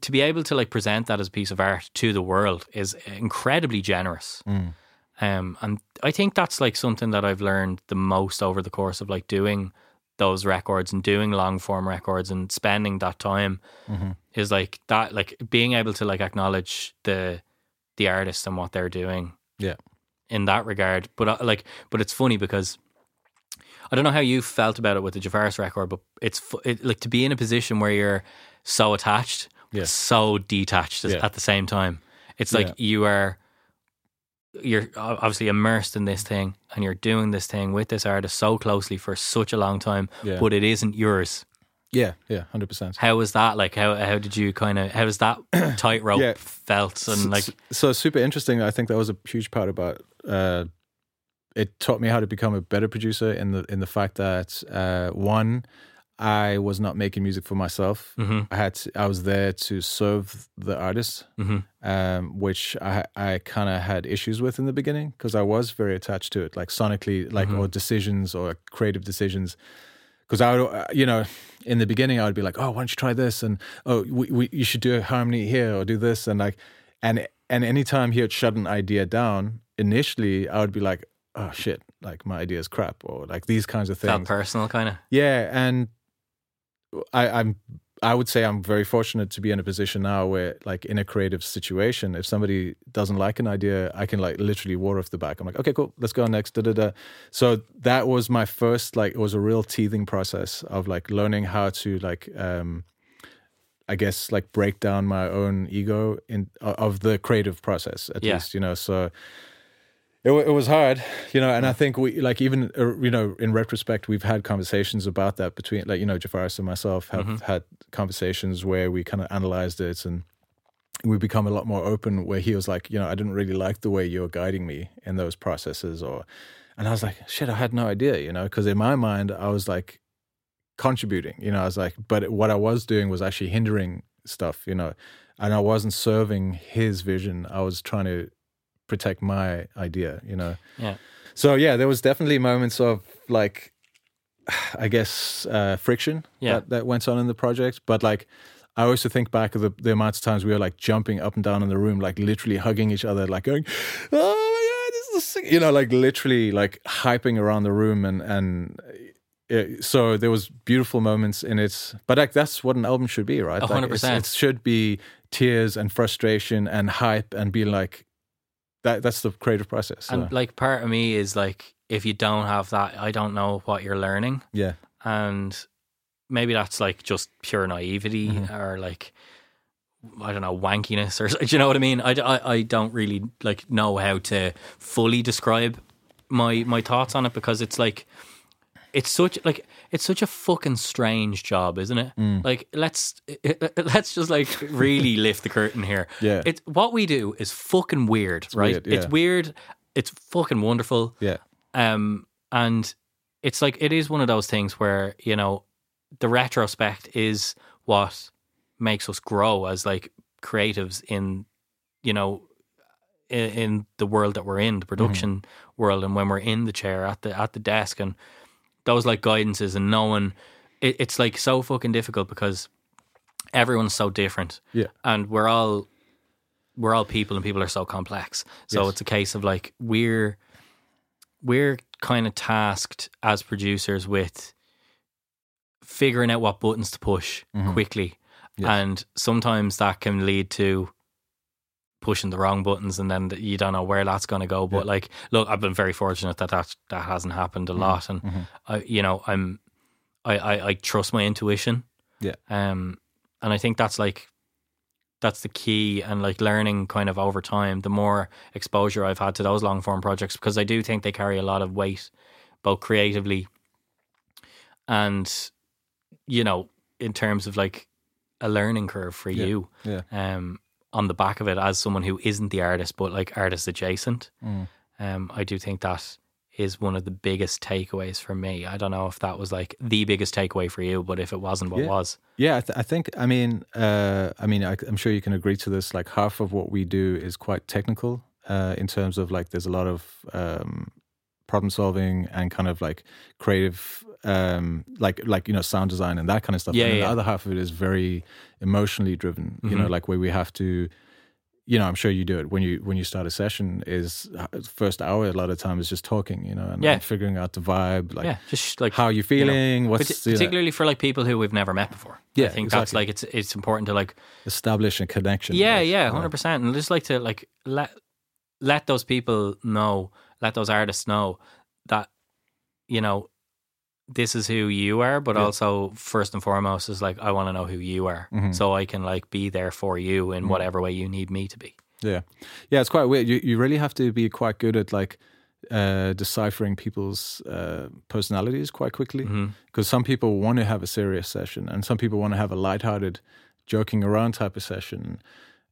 to be able to like present that as a piece of art to the world is incredibly generous. Mm. Um, and I think that's like something that I've learned the most over the course of like doing those records and doing long form records and spending that time Mhm. is like that, like being able to like acknowledge the the artist and what they're doing Yeah. in that regard. But uh, like, but it's funny because I don't know how you felt about it with the Jafaris record, but it's it, like to be in a position where you're so attached, Yeah. so detached Yeah. at the same time. It's like Yeah. you are you're obviously immersed in this thing and you're doing this thing with this artist so closely for such a long time, Yeah. but it isn't yours. Yeah. Yeah. Hundred percent. How was that? Like how how did you kind of how was that tightrope Yeah. felt and like so, so super interesting. I think that was a huge part about. Uh, it taught me how to become a better producer in the in the fact that uh, one, I was not making music for myself. Mhm. I had to, I was there to serve the artist, Mhm. um, which I I kind of had issues with in the beginning because I was very attached to it, like sonically, like Mm-hmm. or decisions or creative decisions. Because I would, uh, you know, in the beginning I would be like, oh, why don't you try this? And oh, we, we you should do a harmony here or do this and like, and and anytime he would shut an idea down, initially I would be like, oh shit, like my idea is crap or like these kinds of things. felt personal kind of. Yeah, and I, I'm I would say I'm very fortunate to be in a position now where, like, in a creative situation, if somebody doesn't like an idea, I can like literally water off the back. I'm like, okay, cool, let's go next. Da da da. So that was my first like it was a real teething process of like learning how to like um I guess like break down my own ego in of the creative process at Yeah. least, you know. So it, it was hard, you know, and I think we like even uh, you know in retrospect we've had conversations about that between like you know Jafaris and myself have had conversations where we kind of analyzed it and we become a lot more open where he was like you know I didn't really like the way you were guiding me in those processes or and I was like shit I had no idea you know because in my mind I was like contributing you know I was like but what I was doing was actually hindering stuff you know and I wasn't serving his vision. I was trying to protect my idea you know Yeah. so yeah there was definitely moments of like i guess uh friction Yeah. that, that went on in the project but like i also think back of the, the amount of times we were like jumping up and down in the room like literally hugging each other like going oh my god this is sick," you know like literally like hyping around the room and and uh, so there was beautiful moments in it but like that's what an album should be right A hundred it's- percent. it should be tears and frustration and hype and be like that that's the creative process. so, And like part of me is like, if you don't have that, I don't know what you're learning. yeah, and maybe that's like just pure naivety Mm-hmm. or like I don't know wankiness or do you know what I mean? I, I, I don't really like know how to fully describe my my thoughts on it because it's like it's such like it's such a fucking strange job, isn't it? Mm. Like let's let's just like really lift the curtain here. Yeah. it's what we do is fucking weird, right? weird, It's weird. It's fucking wonderful. yeah, Um, and it's like it is one of those things where you know the retrospect is what makes us grow as like creatives in you know in, in the world that we're in, the production world, and when we're in the chair at the at the desk, and those like guidances and knowing it, it's like so fucking difficult because everyone's so different, yeah, and we're all we're all people and people are so complex so Yes. it's a case of like we're we're kind of tasked as producers with figuring out what buttons to push quickly Mm-hmm. Yes. and sometimes that can lead to pushing the wrong buttons and then you don't know where that's going to go but Yeah. like look i've been very fortunate that that, that hasn't happened a Mm-hmm. lot and i you know i'm I, I i trust my intuition yeah, um, and I think that's like that's the key and like learning kind of over time the more exposure I've had to those long form projects because I do think they carry a lot of weight both creatively and you know in terms of like a learning curve for Yeah. you yeah. um on the back of it as someone who isn't the artist but like artist adjacent Mm. um I do think that is one of the biggest takeaways for me I don't know if that was like the biggest takeaway for you but if it wasn't what Yeah. was Yeah, I, th- I think. I mean, uh, I mean, I, am sure you can agree to this. Like half of what we do is quite technical uh, in terms of like there's a lot of um, problem solving and kind of like creative, um, like like you know sound design and that kind of stuff. Yeah, and yeah. the other half of it is very emotionally driven. You know, Mhm. like where we have to. You know, I'm sure you do it when you when you start a session. Is uh, first hour a lot of time is just talking. You know, and, Yeah. and figuring out the vibe. Like, yeah, just like how you feeling? know, what's parti- you know, particularly for like people who we've never met before. Yeah, I think that's like it's it's important to like establish a connection. yeah, with, yeah, hundred percent, and just like to like let let those people know, let those artists know that you know this is who you are, but Yeah. also first and foremost is like I want to know who you are, Mhm. so I can like be there for you in Mhm. whatever way you need me to be. Yeah, yeah, it's quite weird. You you really have to be quite good at like uh, deciphering people's uh, personalities quite quickly because some people want to have a serious session and some people want to have a lighthearted, joking around type of session.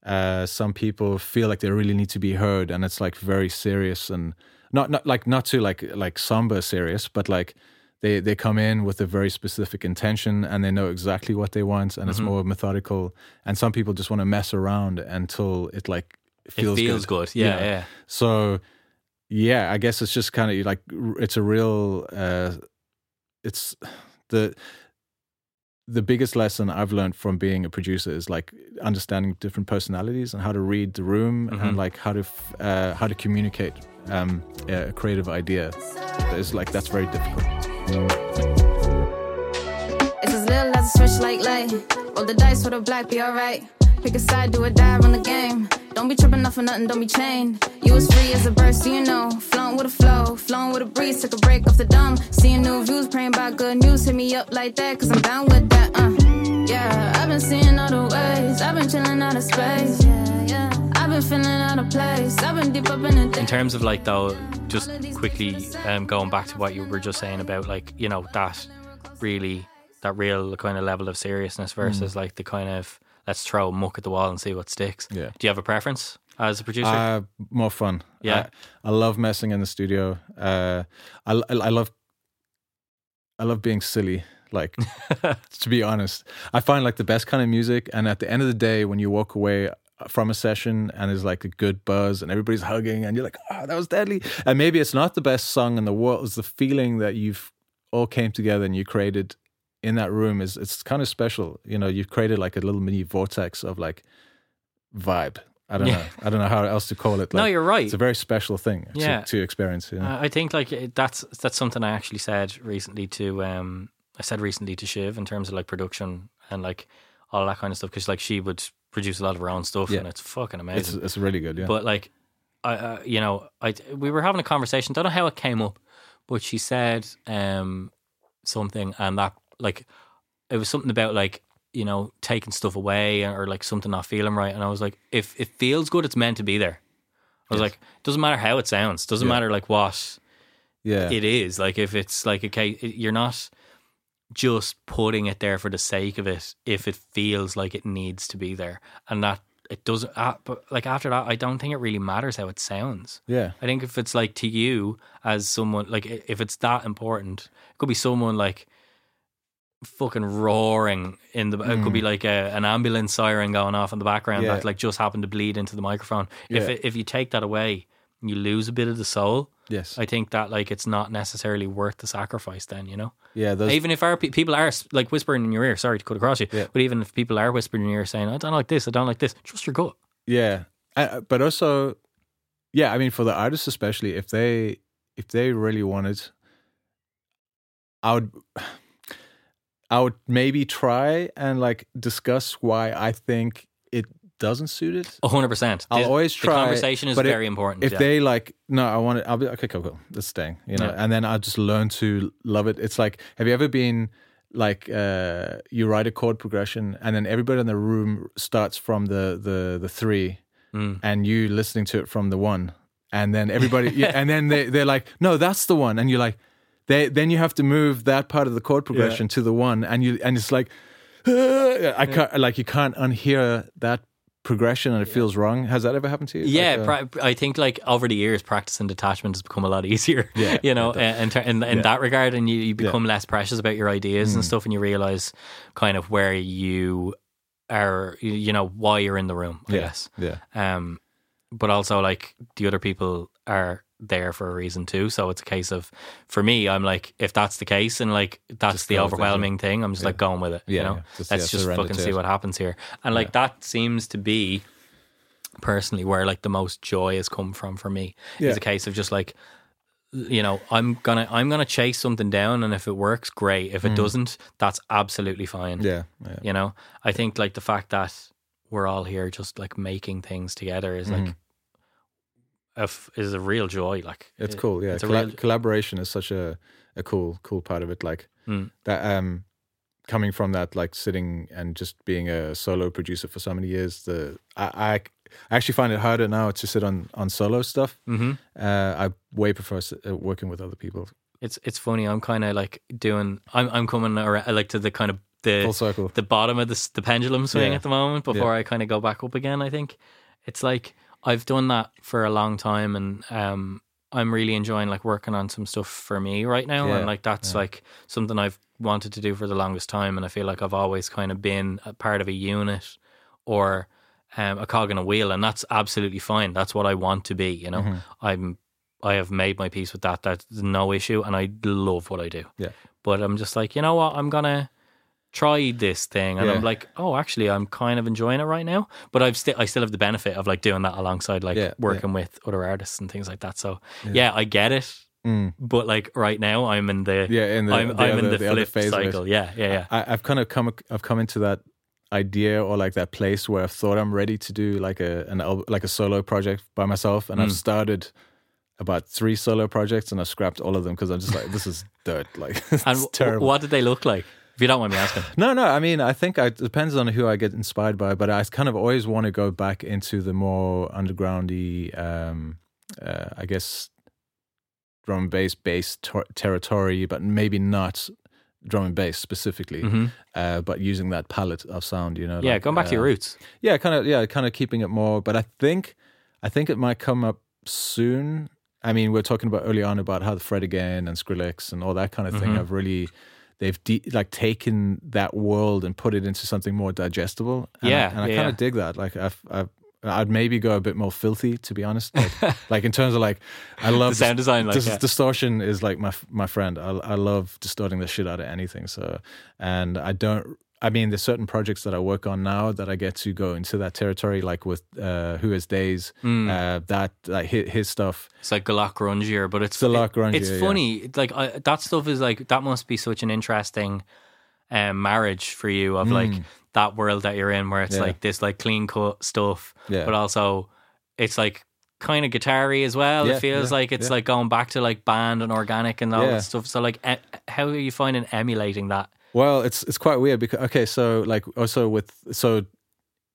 Uh, some people feel like they really need to be heard and it's like very serious and not not like not too like like somber serious, but like. They, they come in with a very specific intention and they know exactly what they want and it's Mhm. more methodical and some people just want to mess around until it like feels, it feels good, Yeah, yeah. so yeah, I guess it's just kind of like it's a real uh it's the the biggest lesson I've learned from being a producer is like understanding different personalities and how to read the room Mhm. and like how to f- uh, how to communicate um, a creative idea. It's like that's very difficult. It's as little as a switch like light. Roll the dice with a black, be alright. Pick a side, do or die, run the game. Don't be tripping off for nothing, don't be chained. You as free as a bird, so you know. Flowing with a flow, flowing with a breeze, took a break off the dumb. Seeing new views, praying about good news. Hit me up like that, cause I'm down with that, uh. Yeah, I've been seeing all the ways. I've been chilling out of space. Yeah, been feeling out of place. I've been deep up in the in terms of like though just quickly um, going back to what you were just saying about like you know that really that real kind of level of seriousness versus like the kind of let's throw muck at the wall and see what sticks Yeah. do you have a preference as a producer Uh, more fun. Yeah. I, I love messing in the studio. Uh, I, I, I love, I love being silly. Like, to be honest, I find like the best kind of music. And at the end of the day, when you walk away from a session and there's like a good buzz and everybody's hugging and you're like, oh, that was deadly. And maybe it's not the best song in the world. It's the feeling that you've all came together and you created in that room is it's kind of special. You know, you've created like a little mini vortex of like vibe. I don't Yeah. know. I don't know how else to call it. No, Like, you're right. It's a very special thing to- Yeah. to, experience. You know? Uh, I think like that's that's something I actually said recently to um I said recently to Shiv in terms of like production and like all that kind of stuff because like she would produce a lot of her own stuff Yeah. and it's fucking amazing. it's really good. Yeah. But like I, uh, you know, I we were having a conversation. Don't know how it came up, but she said um something, and that like it was something about like you know taking stuff away or like something not feeling right, and I was like, if it feels good, it's meant to be there. I was Yes. like, it doesn't matter how it sounds, doesn't Yeah. matter like what Yeah. it is. Like if it's like okay, you're not just putting it there for the sake of it. If it feels like it needs to be there, and that it doesn't. Uh, but like after that, I don't think it really matters how it sounds. Yeah. I think if it's like to you as someone like if it's that important, it could be someone like fucking roaring in the. It could be like a, an ambulance siren going off in the background Mm. Yeah. that like just happened to bleed into the microphone. If it, if you take that away, you lose a bit of the soul. Yes. I think that like it's not necessarily worth the sacrifice. Then you know, yeah. Those, even if our pe- people are like whispering in your ear, sorry to cut across you, Yeah. but even if people are whispering in your ear saying, "I don't like this, I don't like this," trust your gut. Yeah, uh, but also, yeah. I mean, for the artists especially, if they if they really wanted, I would, I would maybe try and like discuss why I think doesn't suit it. A hundred percent. I'll The- always The try. conversation is but if- very important. If yeah. they like, no, I want it. I'll be okay. Cool, cool. It's staying. You know, Yeah. and then I'll just learn to love it. It's like, have you ever been like, uh you write a chord progression, and then everybody in the room starts from the the the three, Mm. and you listening to it from the one, and then everybody, yeah, and then they they're like, no, that's the one, and you're like, they then you have to move that part of the chord progression to the one, and you and it's like. I can't like you can't unhear that progression and it feels wrong. Has that ever happened to you? Yeah, Like, uh, pra- I think like over the years, practicing detachment has become a lot easier. Yeah, you know, in, ter- in, in Yeah. that regard, and you, you become less precious about your ideas and stuff, and you realize kind of where you are, you- you know, why you're in the room. I Yeah, guess. yeah. Um, but also like the other people are there for a reason too. So it's a case of, for me, I'm like, if that's the case and like that's Just the overwhelming thing, I'm just like going with it. Yeah, you know, yeah. Just, let's yeah, just fucking see what happens here. And like that seems to be personally where like the most joy has come from for me Yeah. is a case of just like you know i'm gonna i'm gonna chase something down and if it works great if it doesn't that's absolutely fine Mm. Yeah, yeah. you know i think like the fact that we're all here just like making things together is like a f- is a real joy like Mm-hmm. It's it- cool. Yeah, it's Colla- real collaboration is such a a cool cool part of it. Like Mm. that. Um, coming from that, like sitting and just being a solo producer for so many years, the I I actually find it harder now to sit on on solo stuff. hmm Uh, I way prefer uh, working with other people. it's it's funny i'm kind of like doing i'm i'm coming around like to the kind of the Full circle. the bottom of the, the pendulum swing Yeah. at the moment before I kind of go back up again. I think it's like I've done that for a long time, and um, I'm really enjoying like working on some stuff for me right now, Yeah, and like that's like something I've wanted to do for the longest time, and I feel like I've always kind of been a part of a unit or um, a cog in a wheel, and that's absolutely fine. That's what I want to be. You know, Mm-hmm. I'm I have made my peace with that. That's no issue, and I love what I do Yeah. but I'm just like, you know what, I'm gonna try this thing, and I'm like, oh, actually, I'm kind of enjoying it right now. But I've still, I still have the benefit of like doing that alongside like Yeah, working with other artists and things like that. So yeah, I get it. But like right now, I'm in the Mm. Yeah, in the- I'm, the I'm other- in the, the flip phase cycle. Yeah, yeah, yeah. I, I've kind of come I've come into that idea or like that place where I've thought I'm ready to do like a an like a solo project by myself, and I've Mm. started about three solo projects, and I've scrapped all of them because I'm just like this is dirt. Like it's and terrible. what did they look like? If you don't mind me asking. No, no. I mean, I think I, it depends on who I get inspired by, but I kind of always want to go back into the more undergroundy, um, uh, I guess, drum and bass based ter- territory, but maybe not drum and bass specifically, Mhm. uh, but using that palette of sound. You know, Yeah, like, going back to your uh, roots. Yeah, kind of. Yeah, kind of keeping it more. But I think, I think it might come up soon. I mean, we're talking about early on about how the Fred again and Skrillex and all that kind of thing Mhm. have really, they've de- like taken that world and put it into something more digestible. And Yeah, I, and I yeah, kind of dig that. Like I've, I've, I'd maybe go a bit more filthy, to be honest. Like, like in terms of like, I love The sound design, like, dis- yeah. distortion is like my my friend. I I love distorting the shit out of anything. So, and I don't. I mean, there's certain projects that I work on now that I get to go into that territory, like with uh, whoisdays, Mm. uh, that like his, his stuff. It's like Galak grungier, but it's It's a lot It's funny. It's Like I, that stuff is like that must be such an interesting um, marriage for you of like that world that you're in, where it's Mm. Yeah. like this like clean cut stuff, Yeah. but also it's like kind of guitar-y as well. Yeah, it feels yeah, like it's yeah. like going back to like band and organic and all Yeah. that stuff. So like, e- how are you finding emulating that? Well, it's it's quite weird because okay, so like also with so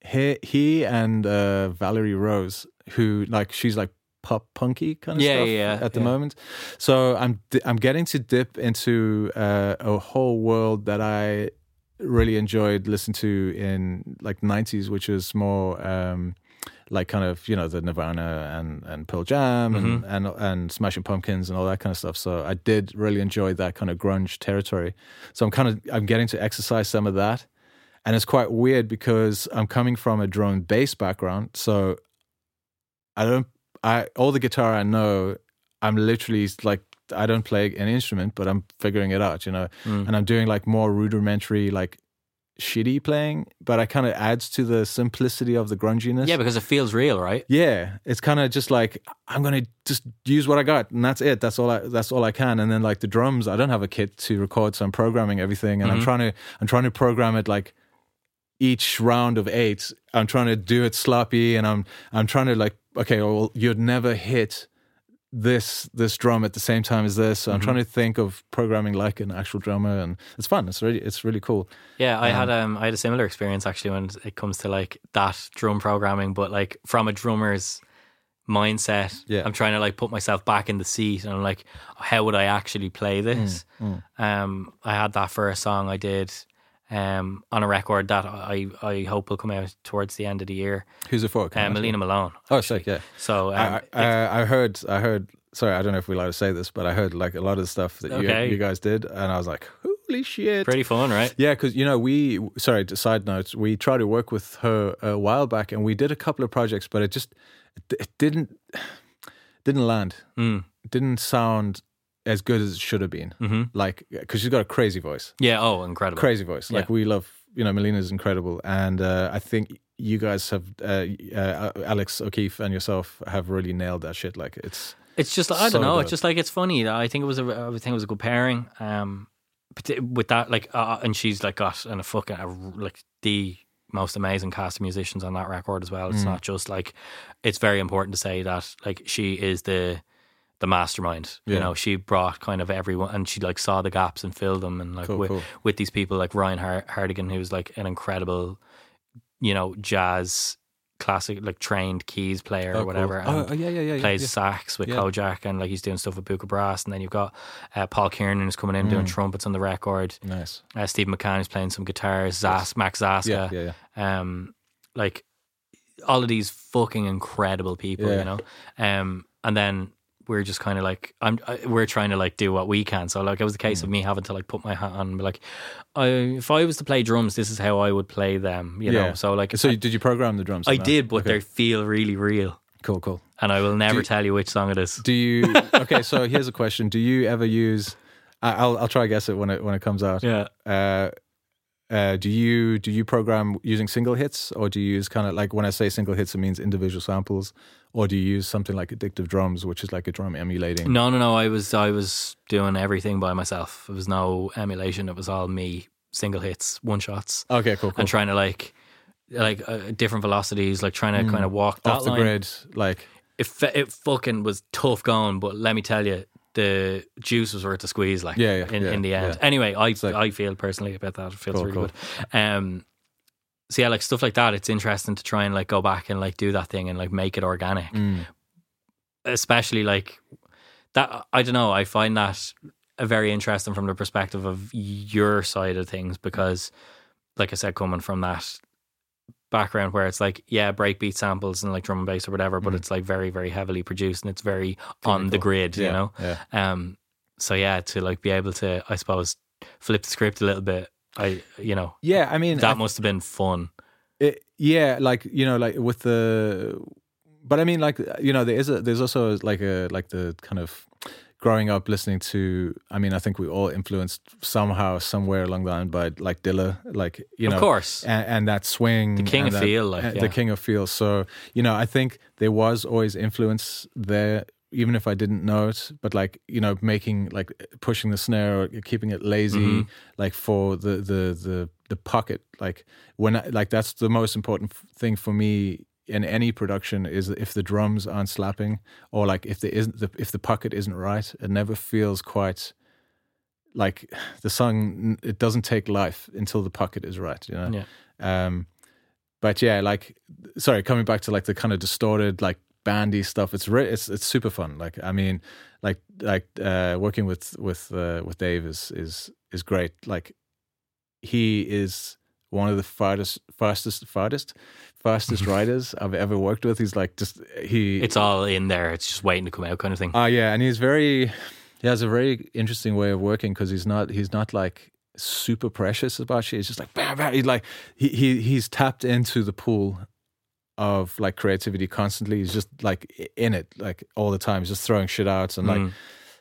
he he and uh, Valarie Rose, who like she's like pop punky kind of Yeah, stuff yeah, yeah, at the moment. So I'm di- I'm getting to dip into uh, a whole world that I really enjoyed listening to in like 90s, which was more um, like kind of you know the Nirvana and and Pearl Jam and, mm-hmm. and and Smashing Pumpkins and all that kind of stuff. So I did really enjoy that kind of grunge territory. So I'm kind of I'm getting to exercise some of that, and it's quite weird because I'm coming from a drum and bass background. So I don't I all the guitar I know, I'm literally like I don't play any instrument, but I'm figuring it out, you know, mm. and I'm doing like more rudimentary like shitty playing, but it kind of adds to the simplicity of the grunginess. Yeah, because it feels real, right? Yeah, it's kind of just like I'm gonna just use what I got, and that's it. That's all I. That's all I can. And then like the drums, I don't have a kit to record, so I'm programming everything, and I'm mm-hmm. trying to. I'm trying to program it like each round of eight. I'm trying to do it sloppy, and I'm I'm trying to like okay, well, you'd never hit this this drum at the same time as this. So I'm trying to think of programming like an actual drummer, and it's fun. It's really it's really cool. Yeah, I had um I had a similar experience actually when it comes to like that drum programming, but like from a drummer's mindset. Yeah. I'm trying to like put myself back in the seat and I'm like, how would I actually play this? Mm, Um I had that for a song I did um on a record that I I hope will come out towards the end of the year. Who's it for? You? Melina Malone. Oh, sick. Yeah. So um, I, I, I heard, I heard. Sorry, I don't know if we're allowed to say this, but I heard like a lot of the stuff that Okay. you, you guys did, and I was like, "Holy shit!" pretty fun, right? Yeah, because you know we. Sorry, side notes. We tried to work with her a while back, and we did a couple of projects, but it just it, it didn't didn't land. Mm. It didn't sound as good as it should have been. Mm-hmm. Like because she's got a crazy voice, Yeah, oh incredible. crazy voice. Like Yeah. we love, you know, Melina's incredible, and uh, I think you guys have uh, uh, Alex O'Keefe and yourself have really nailed that shit. Like it's It's just I So don't know. dope. It's just like it's funny. I think it was a I think it was a good pairing. Um, but with that like uh, and she's like got and a fucking a, like the most amazing cast of musicians on that record as well. Mm. It's not just like it's very important to say that like she is the the mastermind. You know, she brought kind of everyone and she like saw the gaps and filled them and like Cool, with, cool. with these people like Ryan Har- Hardigan who's like an incredible you know jazz classic like trained keys player Oh, or whatever. Oh, and oh, yeah, yeah, yeah, yeah, Plays yeah. sax with Yeah. Kojaque and like he's doing stuff with Buka Brass. And then you've got uh, Paul Kiernan who's coming in doing trumpets on the record. nice. Uh, Steve McCann is playing some guitars. Zas, Max Zaska. Yeah, yeah, yeah. Um, like all of these fucking incredible people, Yeah. you know. Um, and then we're just kind of like I'm. I, we're trying to like do what we can. So like it was the case of Mm. me having to like put my hat on and be like, I, if I was to play drums, this is how I would play them. You know. So like so did you program the drums? I no? did, but Okay. they feel really real. cool, cool. And I will never you- tell you which song it is. Do you? Okay, so here's a question: Do you ever use? I- I'll I'll try guess it when it when it comes out. Yeah. Uh, uh, do you do you program using single hits, or do you use kind of like when I say single hits, it means individual samples, or do you use something like Addictive Drums, which is like a drum emulating? No, no, no. I was I was doing everything by myself. It was no emulation. It was all me, single hits, one shots, Okay, cool, cool. and trying to like like uh, different velocities, like trying to kind of walk that Mm. Off the line. grid, like It it fucking was tough going, but let me tell you, the juice was worth the squeeze. Like Yeah, yeah, in, yeah, in the end. yeah. Anyway, I I feel personally about that. It feels Cool, really cool. good. Um, so yeah, like stuff like that. It's interesting to try and like go back and like do that thing and like make it organic mm, especially like that i don't know i find that a very interesting from the perspective of your side of things because like i said coming from that background where it's like yeah breakbeat samples and like drum and bass or whatever but it's like very very heavily produced and it's very on the grid you know yeah. um so yeah to like be able to i suppose flip the script a little bit i you know yeah. I mean, that I- must have been fun It, yeah, like you know, like with the, but I mean, like you know, there is a there's also like a like the kind of growing up listening to. I mean, I think we all influenced somehow, somewhere along the line by like Dilla, like you know Of course. and, and that swing, The king of that- feel, like, yeah. the king of feel. So you know, I think there was always influence there. Even if I didn't know it, but like you know, making like pushing the snare or keeping it lazy, Mm-hmm. like for the the the the pocket, like when I, like that's the most important f- thing for me in any production is if the drums aren't slapping or like if there isn't the if the pocket isn't right, it never feels quite like the song. It doesn't take life until the pocket is right. You know. Yeah. Um, but yeah, like sorry, coming back to like the kind of distorted like bandy stuff. It's re- it's it's super fun. Like I mean, like like uh, working with with uh, with Dave is is is great. Like he is one of the farthest fastest farthest fastest writers I've ever worked with. He's like just he It's all in there. It's just waiting to come out, kind of thing. Ah, yeah, and he's very he has a very interesting way of working because he's not he's not like super precious about shit. He's just like bam, bam. He's like he he he's tapped into the pool of like creativity constantly. He's just like in it like all the time. He's just throwing shit out and like Mm.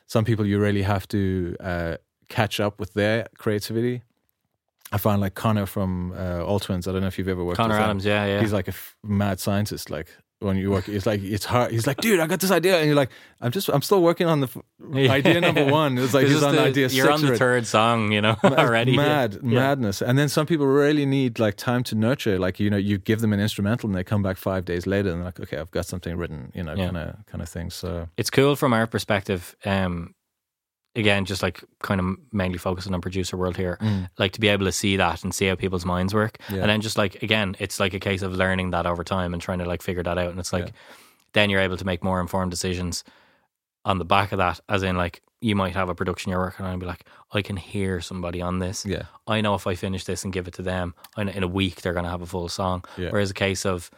some people you really have to uh, catch up with their creativity. I find like Connor from uh, All Tvvins. I don't know if you've ever worked Connor with him. Adams, yeah, yeah. He's like a f- mad scientist. Like when you work, it's like it's hard. He's like, dude, I got this idea, and you're like, I'm just, I'm still working on the f- idea number one. It's like he's on the- idea. You're on the third song, you know, already. Mad, Yeah. madness. And then some people really need like time to nurture. Like you know, you give them an instrumental, and they come back five days later, and they're like, okay, I've got something written. You know, kind of, kind of thing. So it's cool from our perspective. Um, again, just like kind of mainly focusing on producer world here, mm. like to be able to see that and see how people's minds work, Yeah. and then just like again, it's like a case of learning that over time and trying to like figure that out. And it's like then you're able to make more informed decisions on the back of that. As in, like you might have a production you're working on and be like, I can hear somebody on this. Yeah. I know if I finish this and give it to them, I know in a week they're going to have a full song. Yeah. Whereas a case of,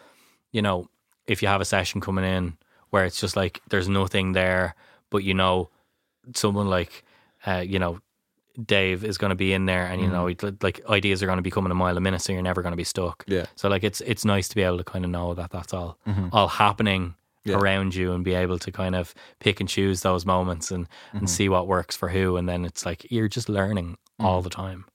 you know, if you have a session coming in where it's just like there's nothing there, but you know, someone like, uh, you know, Dave is going to be in there, and you know, Mm-hmm. like ideas are going to be coming a mile a minute, so you're never going to be stuck. Yeah. So like, it's it's nice to be able to kind of know that that's all all happening Mm-hmm. Yeah. around you, and be able to kind of pick and choose those moments and Mm-hmm. and see what works for who, and then it's like you're just learning all Mm. the time.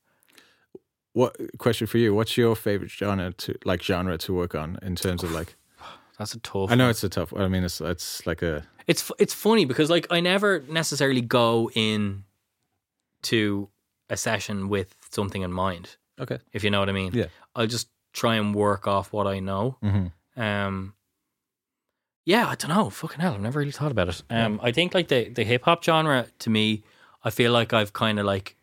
what question for you? What's your favorite genre to like genre to work on in terms of like? That's a tough. I know it's a tough. I mean, it's it's like a it's it's funny because like I never necessarily go in to a session with something in mind. okay. If you know what I mean. Yeah. I'll just try and work off what I know. Mm-hmm. Um. Yeah, I don't know. Fucking hell, I've never really thought about it. Um, I think like the the hip hop genre to me, I feel like I've kind of like.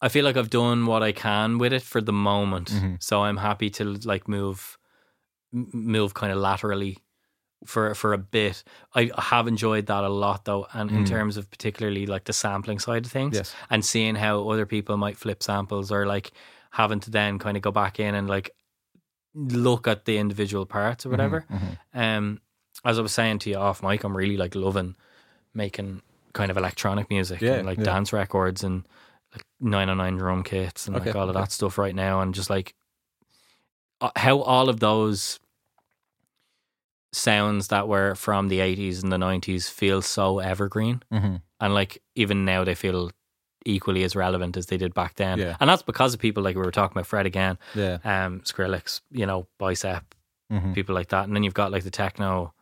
I feel like I've done what I can with it for the moment, so I'm happy to like move, move kind of laterally for for a bit. I have enjoyed that a lot though, and in terms of particularly like the sampling side of things, Yes. and seeing how other people might flip samples or like having to then kind of go back in and like look at the individual parts or whatever. Um, as I was saying to you off mic, I'm really like loving making kind of electronic music Yeah, and like yeah. dance records and like 909 drum kits and Okay, like all of okay. that stuff right now, and just like uh, how all of those sounds that were from the 80s and the 90s feel so evergreen Mm-hmm. and like even now they feel equally as relevant as they did back then Yeah. and that's because of people like we were talking about Fred again Yeah. um Skrillex you know Bicep Mhm. people like that and then you've got like the techno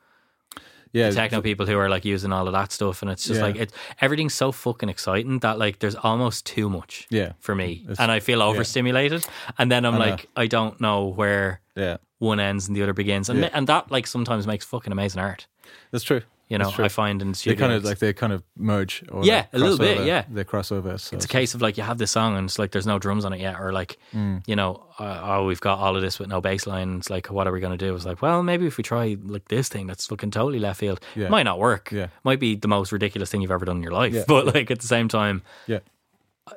Yeah. the techno people who are like using all of that stuff and it's just Yeah. like it everything's so fucking exciting that like there's almost too much Yeah. for me It's- and I feel overstimulated and then I'm I like I don't know where Yeah. One ends and the other begins and Yeah. and that like sometimes makes fucking amazing art That's true. you know I find in They studio kind of like they kind of merge. Or Yeah, a little bit, yeah. they cross over. So it's a case of like you have this song and it's like there's no drums on it yet, or like Mm. you know, uh, oh we've got all of this with no bass line. It's like what are we going to do? It's like well maybe if we try like this thing that's fucking totally left field, Yeah. might not work. Yeah. might be the most ridiculous thing you've ever done in your life. Yeah. But like at the same time, Yeah.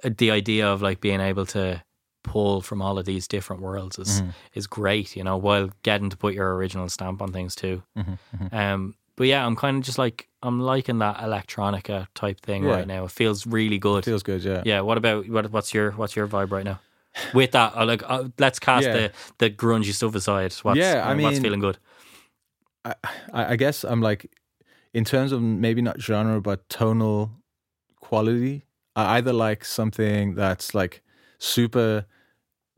uh, the idea of like being able to pull from all of these different worlds is Mm-hmm. is great. You know, while getting to put your original stamp on things too. Mm-hmm, Um, but yeah, I'm kind of just like I'm liking that electronica type thing Yeah. right now. It feels really good. It feels good. Yeah. Yeah. What about what? What's your what's your vibe right now? With that, uh, like, uh, let's cast Yeah. the the grungy stuff aside. What's, Yeah, I uh, what's feeling good? I, I guess I'm like, in terms of maybe not genre, but tonal quality, I either like something that's like super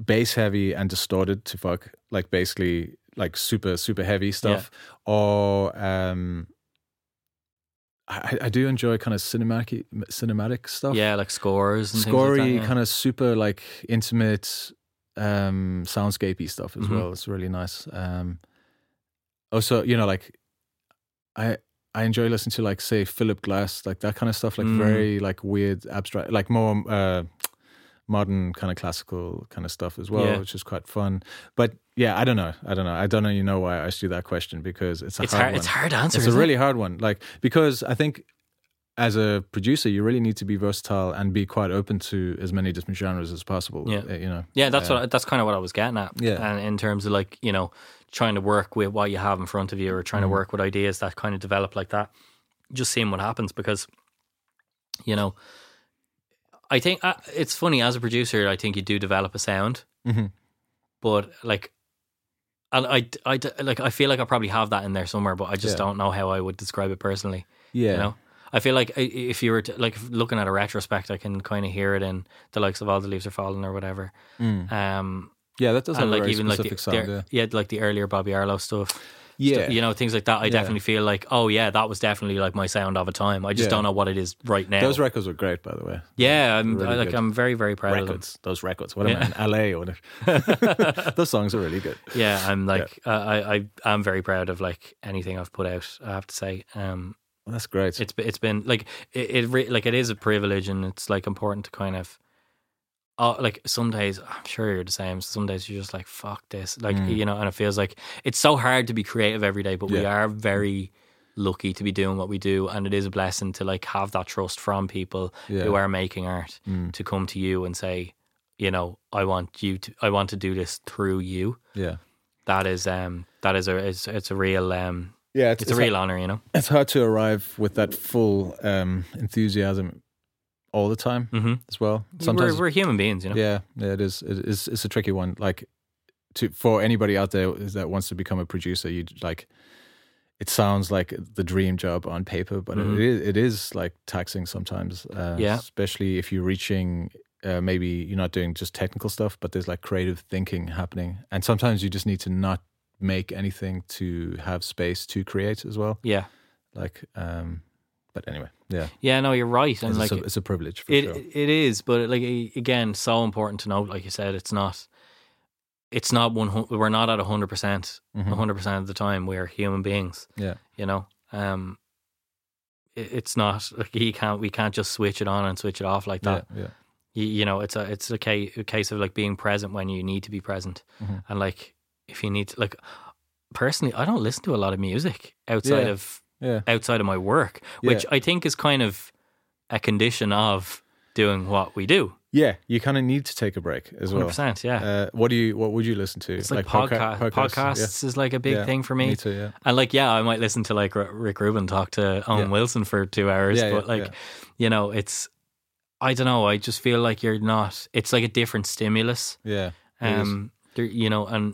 bass heavy and distorted to fuck, like basically like super, super heavy stuff, or um, I, I do enjoy kind of cinematic, cinematic stuff. Yeah, like scores and things like Scory, that, yeah. kind of super like intimate, um, soundscapey stuff as Mhm. well. It's really nice. Um, also you know like I I enjoy listening to like say Philip Glass like that kind of stuff like Mm. very like weird abstract like more uh modern kind of classical kind of stuff as well Yeah. which is quite fun but yeah I don't know I don't know I don't know you know why I asked you that question because it's a It's hard hard- it's hard to answer, it's a really it? hard one like because I think as a producer you really need to be versatile and be quite open to as many different genres as possible Yeah. uh, you know Yeah, that's Uh, what that's kind of what I was getting at. Yeah. and in terms of like you know trying to work with what you have in front of you, or trying Mhm. to work with ideas that kind of develop like that, just seeing what happens because, you know, I think uh, it's funny as a producer. I think you do develop a sound, Mhm. but like. And I, I, like I feel like I probably have that in there somewhere, but I just Yeah. don't know how I would describe it personally. Yeah. you know, I feel like if you were to, like looking at a retrospect, I can kind of hear it in the likes of all the leaves are falling or whatever. Mm. Um, Yeah, that does have a very like specific the, sound, the- yeah, like the earlier Bobby Arlo stuff. Yeah. Stu- you know things like that. I Yeah. definitely feel like, oh yeah, that was definitely like my sound of a time. I just Yeah. don't know what it is right now. Those records were great, by the way. yeah, I'm Really I, like good. I'm very very proud records. Those records. What am Yeah. I in LA or whatever? Those songs are really good. Yeah, I'm like uh, I I I'm very proud of like anything I've put out. I have to say. Um, Well, that's great. it's it's been like it, it re- like it is a privilege and it's like important to kind of uh, like some days I'm sure you're the same some days you're just like fuck this like Mm. you know and it feels like it's so hard to be creative every day but we are very lucky to be doing what we do and it is a blessing to like have that trust from people Yeah. who are making art Mm. to come to you and say you know I want you to I want to do this through you Yeah. that is um that is a it's, it's a real um Yeah, it's, a real honor you know It's hard to arrive with that full um, enthusiasm all the time Mhm. as well. we're, we're human beings you know Yeah, yeah, it is. It is. It's a tricky one. Like, to for anybody out there that wants to become a producer, you like. It sounds like the dream job on paper, but Mhm. it is. It is like taxing sometimes. Uh, Yeah. especially if you're reaching. Uh, maybe you're not doing just technical stuff, but there's like creative thinking happening, and sometimes you just need to not make anything to have space to create as well. yeah Like, um, but anyway, yeah, Yeah, no, you're right, and it's, like a, it's a privilege for it, sure. it is, but like again, so important to note. Like you said, it's not, it's not one. We're not at hundred percent, Mhm. hundred percent of the time. We're human beings. Yeah. you know. Um, it, it's not like you can't. We can't just switch it on and switch it off like that. Yeah, yeah. You, you know, it's a it's a case, a case of like being present when you need to be present, Mhm. and like if you need to, like personally, I don't listen to a lot of music outside Yeah. of Yeah. outside of my work, which Yeah. I think is kind of a condition of doing what we do. Yeah, you kind of need to take a break as well. 100%, yeah. Uh, what do you? What would you listen to? It's like, podca- podca- podcasts, is like a big Yeah, thing for me. Me too. Yeah. And like, yeah, I might listen to like Rick Rubin talk to Owen Yeah. Wilson for two hours, Yeah, but yeah, like, yeah. you know, it's, I don't know. I just feel like you're not. It's like a different stimulus. Yeah. Um, there, you know, and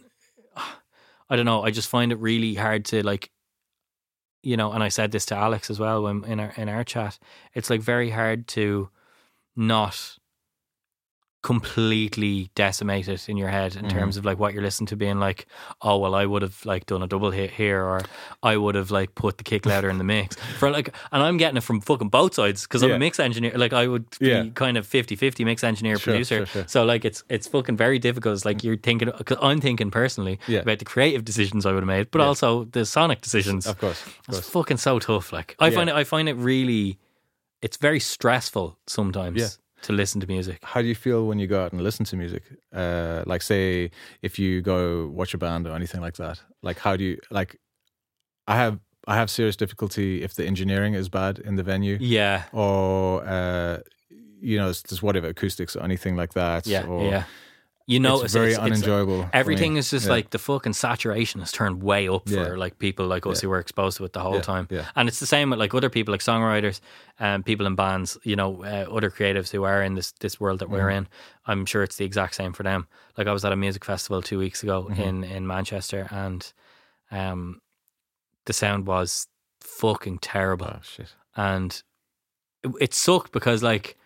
I don't know. I just find it really hard to like, you know. And I said this to Alex as well when in our in our chat. It's like very hard to not completely decimated in your head in Mhm. terms of like what you're listening to being like oh well I would have like done a double hit here or I would have like put the kick louder in the mix for like and I'm getting it from fucking both sides because I'm a mix engineer like I would be Yeah. kind of 50-50 mix engineer Sure, producer sure, sure. so like it's it's fucking very difficult. It's like you're thinking because I'm thinking personally Yeah. about the creative decisions I would have made, but also the sonic decisions. Of course. Of It's fucking so tough. Like I find it, I find it really, it's very stressful sometimes Yeah. To listen to music. How do you feel when you go out and listen to music? Uh, like, say, if you go watch a band or anything like that. Like, how do you like? I have I have serious difficulty if the engineering is bad in the venue. Yeah, Or uh, you know, it's just whatever acoustics or anything like that. yeah, or, yeah. You know, it's very unenjoyable. for Everything is just Yeah. like the fucking saturation has turned way up Yeah. for like people like us Yeah. who were exposed to it the whole time. yeah. And it's the same with like other people, like songwriters, and people in bands. You know, uh, other creatives who are in this this world that we're Mm-hmm. in. I'm sure it's the exact same for them. Like I was at a music festival two weeks ago Mm-hmm. in in Manchester, and um, the sound was fucking terrible Oh shit. and it, it sucked because like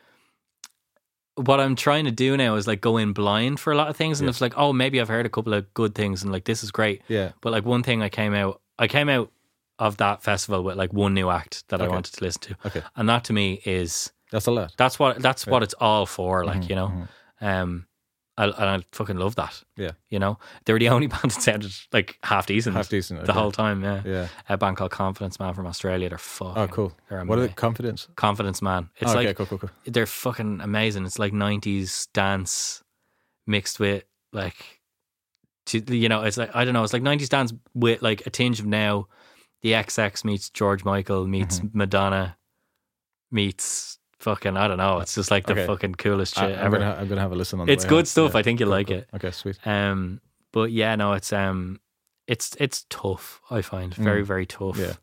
what I'm trying to do now is like go in blind for a lot of things, and Yeah. it's like, oh, maybe I've heard a couple of good things, and like this is great. Yeah. But like one thing, I came out, I came out of that festival with like one new act that I wanted to listen to, Okay. and that to me is That's a lot. that's what that's Yeah. what it's all for. Like Mhm, you know, mhm. um, I, and I fucking love that. Yeah. You know, they were the only band that sounded like half decent, Half decent, the okay. whole time. Yeah, Yeah. A band called Confidence Man from Australia. They're fucking. Oh, cool. What are they? confidence? Confidence Man. It's Oh, okay, like cool, cool, cool. they're fucking amazing. It's like '90s dance mixed with like, to, you know, it's like I don't know. It's like '90s dance with like a tinge of now. The XX meets George Michael meets Mm-hmm. Madonna meets fucking I don't know. It's just like the Okay. fucking coolest shit I'm ever. gonna, I'm gonna have a listen on. It's good home. stuff. Yeah. I think you'll Cool, like cool. it. Okay, sweet. Um, but yeah, no, it's um, it's it's tough. I find very Mm. very tough. Yeah.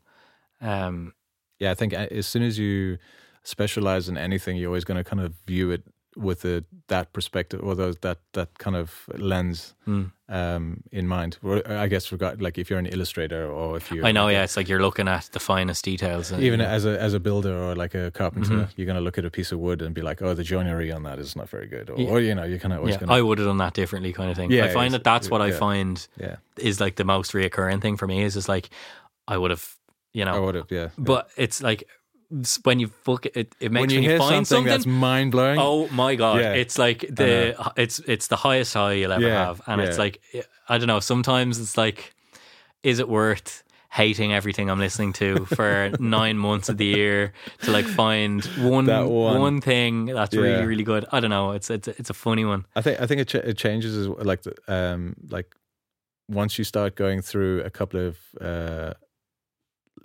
Um, Yeah, I think as soon as you specialize in anything, you're always going to kind of view it with a, that perspective or those that that kind of lens Mm. um, in mind. I guess regard like if you're an illustrator or if you I know. Yeah, it's like you're looking at the finest details. and- even as a as a builder or like a carpenter, Mhm. you're going to look at a piece of wood and be like, oh, the joinery on that is not very good, or, Yeah. or you know, you're kind of always yeah, going to I would have done that differently, kind of thing. Yeah, I find that that's what I find yeah, is like the most reoccurring thing for me. Is just like I would have, you know, I would have yeah. but it's like when you fuck it, it, makes when you when hear find something, that's mind blowing, Oh my god! Yeah. It's like the it's it's the highest high you'll ever Yeah, have, and it's like I don't know. Sometimes it's like, is it worth hating everything I'm listening to for nine months of the year to like find one That one. thing that's Yeah. really really good? I don't know. It's it's it's a funny one. I think I think it ch- it changes as well, like the, um like once you start going through a couple of uh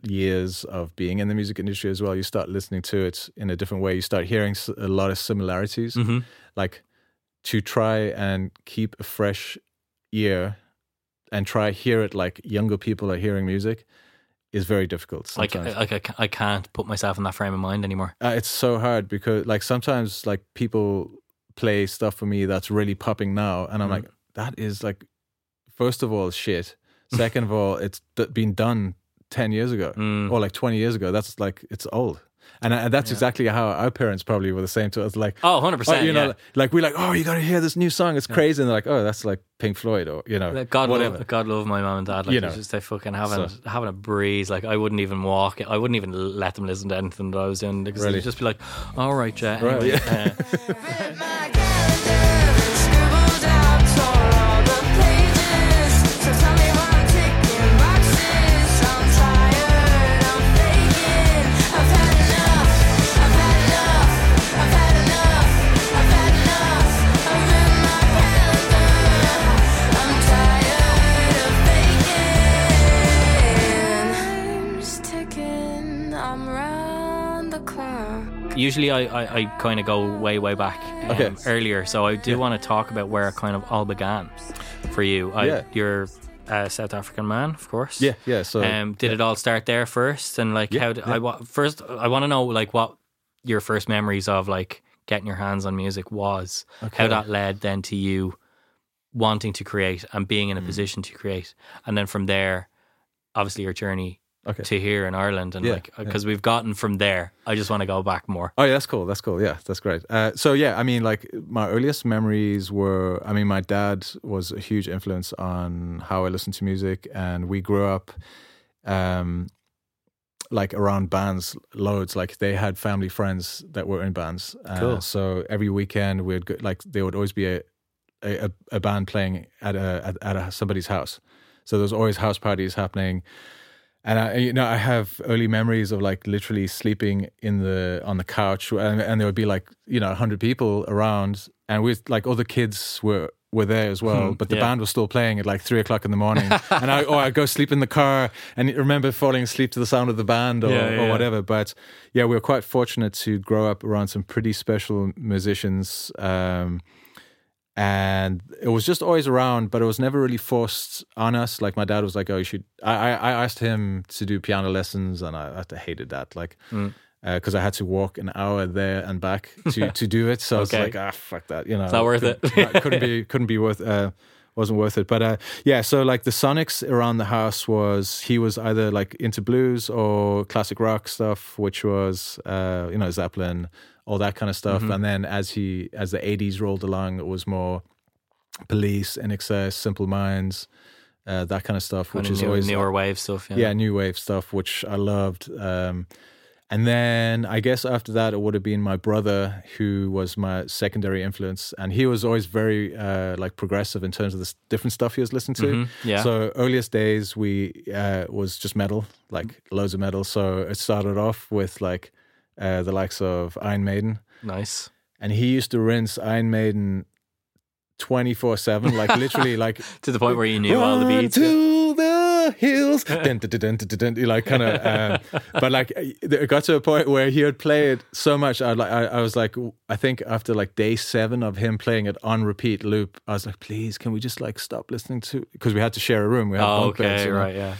years of being in the music industry as well, you start listening to it in a different way. You start hearing a lot of similarities. hmm Like to try and keep a fresh ear and try hear it like younger people are hearing music is very difficult. Like Sometimes. like I, I can't put myself in that frame of mind anymore. Uh, it's so hard because like sometimes like people play stuff for me that's really popping now and i'm Mm. like that is like first of all shit second of all it's been done 10 years ago Mm. or like 20 years ago that's like it's old and, and that's exactly how our parents probably were the same to us like Oh, 100 percent. you know yeah. like we're like oh you gotta hear this new song it's crazy and they're like oh that's like pink floyd or you know Like, God whatever love, God love my mom and dad. Like, You it's know. just they fucking having So- having a breeze. Like, I wouldn't even walk. I wouldn't even let them listen to anything that I was doing because Really? they'd just be like, "All right, Jet." Right, Anyway, yeah. uh, usually, I, I, I kind of go way way back um, Okay. earlier. So I do want to talk about where it kind of all began for you. I, Yeah. You're a South African man, of course. yeah yeah so Um, did it all start there first, and like Yeah, how? Did, I wa- first I want to know like what your first memories of like getting your hands on music was. Okay. How that led then to you wanting to create and being in a position to create, and then from there, obviously your journey okay to here in Ireland, and Yeah, like because we've gotten from there. I just want to go back more. Oh, yeah, that's cool. That's cool. Yeah, that's great. Uh, so yeah, I mean, like my earliest memories were. I mean, my dad was a huge influence on how I listened to music, and we grew up, um, like around bands loads. Like they had family friends that were in bands. Uh, Cool. So every weekend we'd go, like there would always be a a, a band playing at a at, at a, somebody's house. So there's always house parties happening. And I, you know, I have early memories of like literally sleeping in the on the couch, and, and there would be like you know hundred people around, and with like other kids were were there as well, but the Hmm, yeah. band was still playing at like three o'clock in the morning, and I or I go sleep in the car, and remember falling asleep to the sound of the band or, Yeah, yeah, or whatever. But yeah, we were quite fortunate to grow up around some pretty special musicians. Um, and it was just always around, but it was never really forced on us. Like my dad was like, "Oh, you should." I I, I asked him to do piano lessons, and I, I hated that. Like. Mm. Because I had to walk an hour there and back to, to do it, so Okay. it's like ah fuck that, you know, It's not worth it. couldn't- couldn't be couldn't be worth uh, wasn't worth it. But uh, yeah, so like the Sonics around the house was he was either like into blues or classic rock stuff, which was uh, you know Zeppelin, all that kind of stuff. Mm-hmm. And then as he as the eighties rolled along, it was more Police, INXS, Simple Minds, uh, that kind of stuff, which is newer, always newer wave stuff. Yeah. yeah, new wave stuff, which I loved. Um, And then I guess after that, it would have been my brother who was my secondary influence, and he was always very uh, like progressive in terms of the different stuff he was listening to. Mhm, yeah. So earliest days we uh, was just metal, like loads of metal. So it started off with like uh, the likes of Iron Maiden, Nice. and he used to rinse Iron Maiden twenty four seven, like literally like To the point where you knew all the beats. to the hills, dun, dun, dun, like kind of. Um, but like, it got to a point where he would play it so much. I like, I, I was like, I think after like day seven of him playing it on repeat loop, I was like, please, can we just like stop listening to? Because we had to share a room. We had Oh, okay, right, yeah.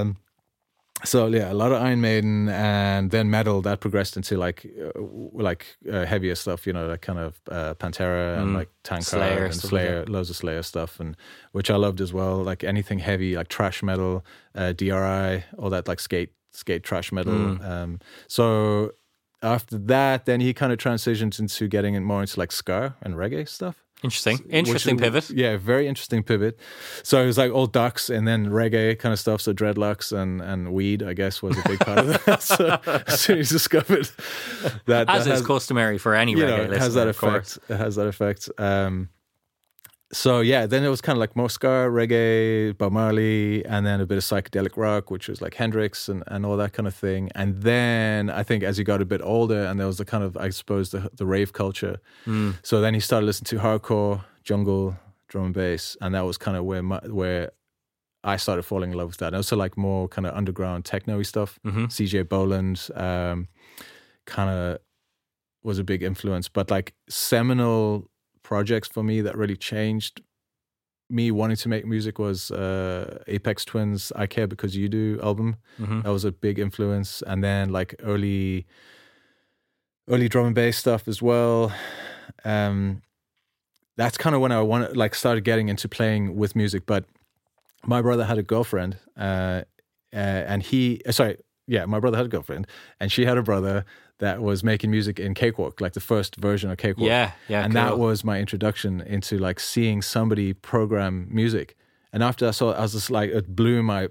Um, so yeah, a lot of Iron Maiden, and then metal that progressed into like uh, like uh, heavier stuff, you know, like kind of uh, Pantera and Mm. like Tankard Slayer, and stuff like Slayer, loads of Slayer stuff, and which I loved as well. Like anything heavy, like trash metal, uh, DRI, all that like skate skate trash metal. Mm. Um, so after that, then he kind of transitioned into getting in more into like ska and reggae stuff. Interesting. Interesting is- pivot. Yeah, very interesting pivot. So it was like all ducks and then reggae kind of stuff. So dreadlocks and, and weed, I guess, was a big part of that. so as soon as discovered that, As that is has, customary for any you reggae know, it listener, has that effect. It has that effect. Um, so yeah, then it was kind of like ska, reggae, Bob Marley, and then a bit of psychedelic rock, which was like Hendrix and, and all that kind of thing. And then I think as he got a bit older, and there was the kind of I suppose the the rave culture. Mm. So then he started listening to hardcore, jungle, drum and bass, and that was kind of where my, where I started falling in love with that. And also like more kind of underground techno-y stuff. Mhm. CJ Bolland um, kind of was a big influence, but like seminal projects for me that really changed me wanting to make music was uh, Aphex Twin's "I Care Because You Do" album. Mhm. That was a big influence, and then like early, early drum and bass stuff as well. Um, that's kind of when I wanted, like, started getting into playing with music. But my brother had a girlfriend, uh, uh, and he, uh, sorry, yeah, my brother had a girlfriend, and she had a brother that was making music in Cakewalk, like the first version of Cakewalk. Yeah, yeah, and cool. that was my introduction into like seeing somebody program music. And after I saw it, I was just like, it blew my.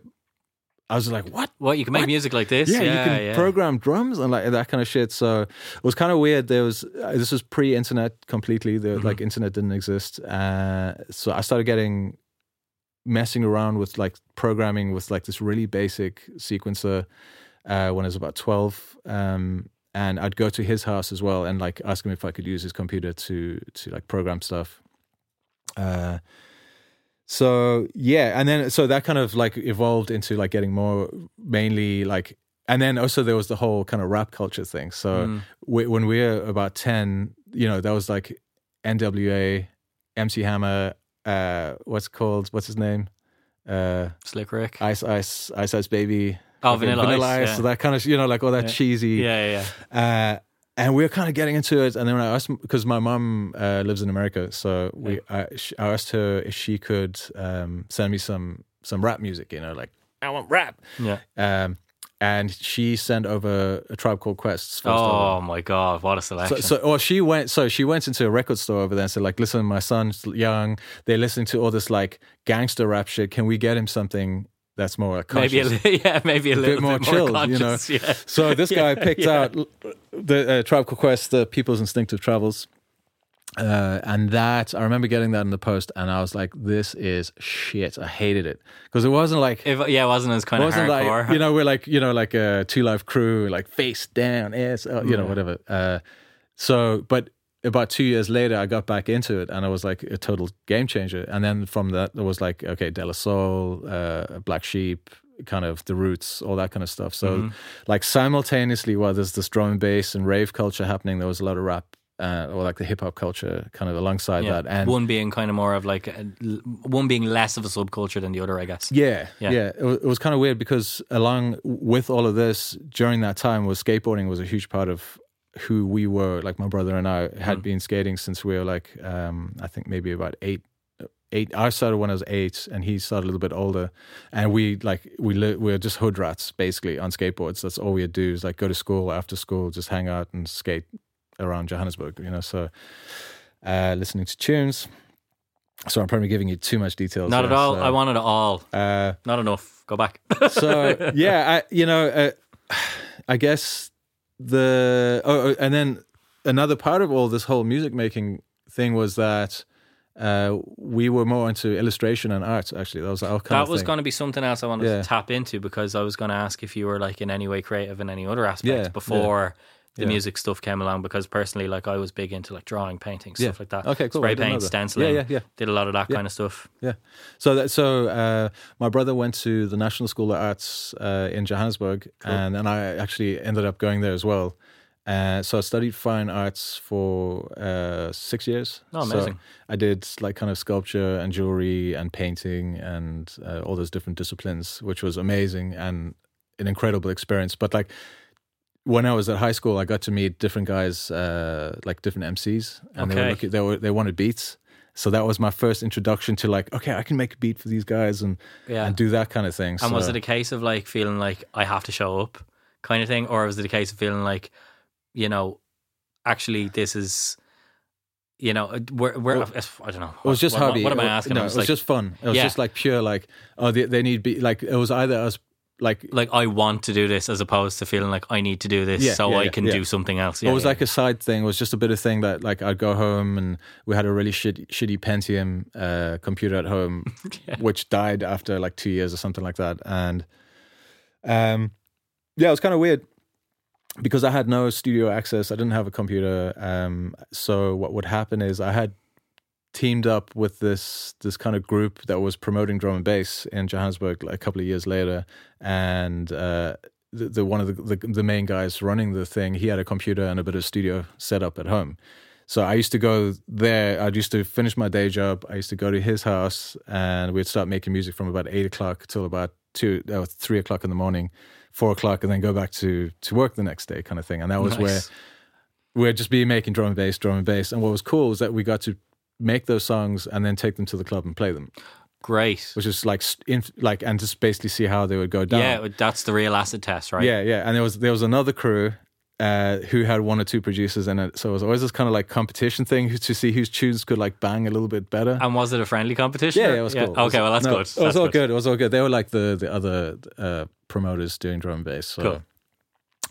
I was like, what? What you can make What? music like this? Yeah, Yeah, you can yeah. program drums and like that kind of shit. So it was kind of weird. There was uh, this was pre-internet completely. The Mm-hmm. like internet didn't exist. Uh, so I started getting messing around with like programming with like this really basic sequencer uh, when I was about twelve. Um, and I'd go to his house as well and like ask him if I could use his computer to to like program stuff. Uh, so yeah, and then so that kind of like evolved into like getting more mainly like, and then also there was the whole kind of rap culture thing. So Mm. we, when we were about ten, you know, that was like NWA, MC Hammer, uh, what's called? What's his name? Uh, Slick Rick. Ice Ice Ice Ice Baby. Oh, fucking Vanilla Ice, yeah. So that kind of you know like all that Yeah. cheesy. Yeah, yeah, Uh, and we were kind of getting into it, and then I asked because my mum uh, lives in America, so we I, I asked her if she could um, send me some some rap music. You know, like I want rap. yeah. Um, and she sent over a tribe called Quest's first Oh album. my god, what a So, selection! so, or she went. So she went into a record store over there and said, like, listen, my son's young. They're listening to all this like gangster rap shit. Can we get him something that's more like, maybe a, yeah, maybe a, a little bit more bit more you know. Yeah. So this guy Yeah, picked yeah. out the uh, Called Quest, the People's Instinctive Travels, uh, and that I remember getting that in the post, and I was like, "This is shit." I hated it because it wasn't like If, yeah, it wasn't as kind it of wasn't hardcore. like you know we're like you know like a two Live Crew like face down ass uh, you know whatever. Uh, so, but about two years later, I got back into it, and I was like a total game changer. And then from that, there was like okay, De La Soul, uh, Black Sheep, kind of the Roots, all that kind of stuff. So, Mhm. like simultaneously, while there's this drum and bass and rave culture happening, there was a lot of rap. Uh, or like the hip hop culture, kind of alongside Yeah. that, and one being kind of more of like a, one being less of a subculture than the other, I guess. Yeah, Yeah. yeah. It, was, it was kind of weird because along with all of this, during that time, was skateboarding was a huge part of who we were. Like my brother and I had Mhm. been skating since we were like, um, I think maybe about eight. Eight. I started when I was eight, and he started a little bit older. And we like we li- we were just hood rats basically on skateboards. That's all we'd do is like go to school after school, just hang out and skate around Johannesburg. You know, so uh, listening to tunes. So I'm probably giving you too much details. Not at all. so- I wanted it all. uh, Not enough. Go back. so yeah, I, you know, uh, I guess the oh, oh, and then another part of all this whole music making thing was that uh, we were more into illustration and art. Actually, that was our kind that was going to be something else I wanted Yeah. to tap into because I was going to ask if you were like in any way creative in any other aspect Yeah, before the Yeah. music stuff came along. Because personally, like I was big into like drawing, painting, stuff Yeah. like that. Okay, cool. Spray paint, stenciling. Yeah, yeah, yeah. Did a lot of that Yeah. kind of stuff. Yeah. So that so uh, my brother went to the National School of Arts uh, in Johannesburg, and and I actually ended up going there as well. Uh, so I studied fine arts for uh, six years. Oh, So amazing. I did like kind of sculpture and jewelry and painting and uh, all those different disciplines, which was amazing and an incredible experience. But like when I was at high school, I got to meet different guys, uh, like different MCs, and they were looking, they were they wanted beats. So that was my first introduction to like, okay, I can make a beat for these guys and Yeah. and do that kind of thing. And was it a case of like feeling like I have to show up kind of thing? Or was it a case of feeling like, you know, actually this is, you know, uh, where, where Well, I don't know. It was just what, hobby. What am I asking? No, I it was was like, just fun. It was Yeah. just like pure like, oh, they, they need be like it was either us like like I want to do this as opposed to feeling like I need to do this Yeah, so yeah, I can yeah. do something else. it was like a side thing. It was just a bit of thing that like I'd go home and we had a really shitty, shitty Pentium uh, computer at home, which died after like two years or something like that. And um, yeah, it was kind of weird because I had no studio access. I didn't have a computer. Um, so what would happen is I had teamed up with this this kind of group that was promoting drum and bass in Johannesburg a couple of years later, and uh, the, the one of the, the the main guys running the thing, he had a computer and a bit of studio set up at home. So I used to go there. I used to finish my day job. I used to go to his house, and we'd start making music from about eight o'clock till about two, uh, three o'clock in the morning, four o'clock, and then go back to to work the next day, kind of thing. And that was where we'd just be making drum and bass, drum and bass. And what was cool was that we got to make those songs and then take them to the club and play them, great. which is like like and just basically see how they would go down. Yeah, that's the real acid test, right? Yeah, yeah. And there was there was another crew uh, who had one or two producers in it, so it was always this kind of like competition thing to see whose tunes could like bang a little bit better. And was it a friendly competition? yeah, yeah, it was cool. Okay, well that's no, good. It was That's all good. good. It was all good. They were like the the other uh, promoters doing drum and bass. So. Cool.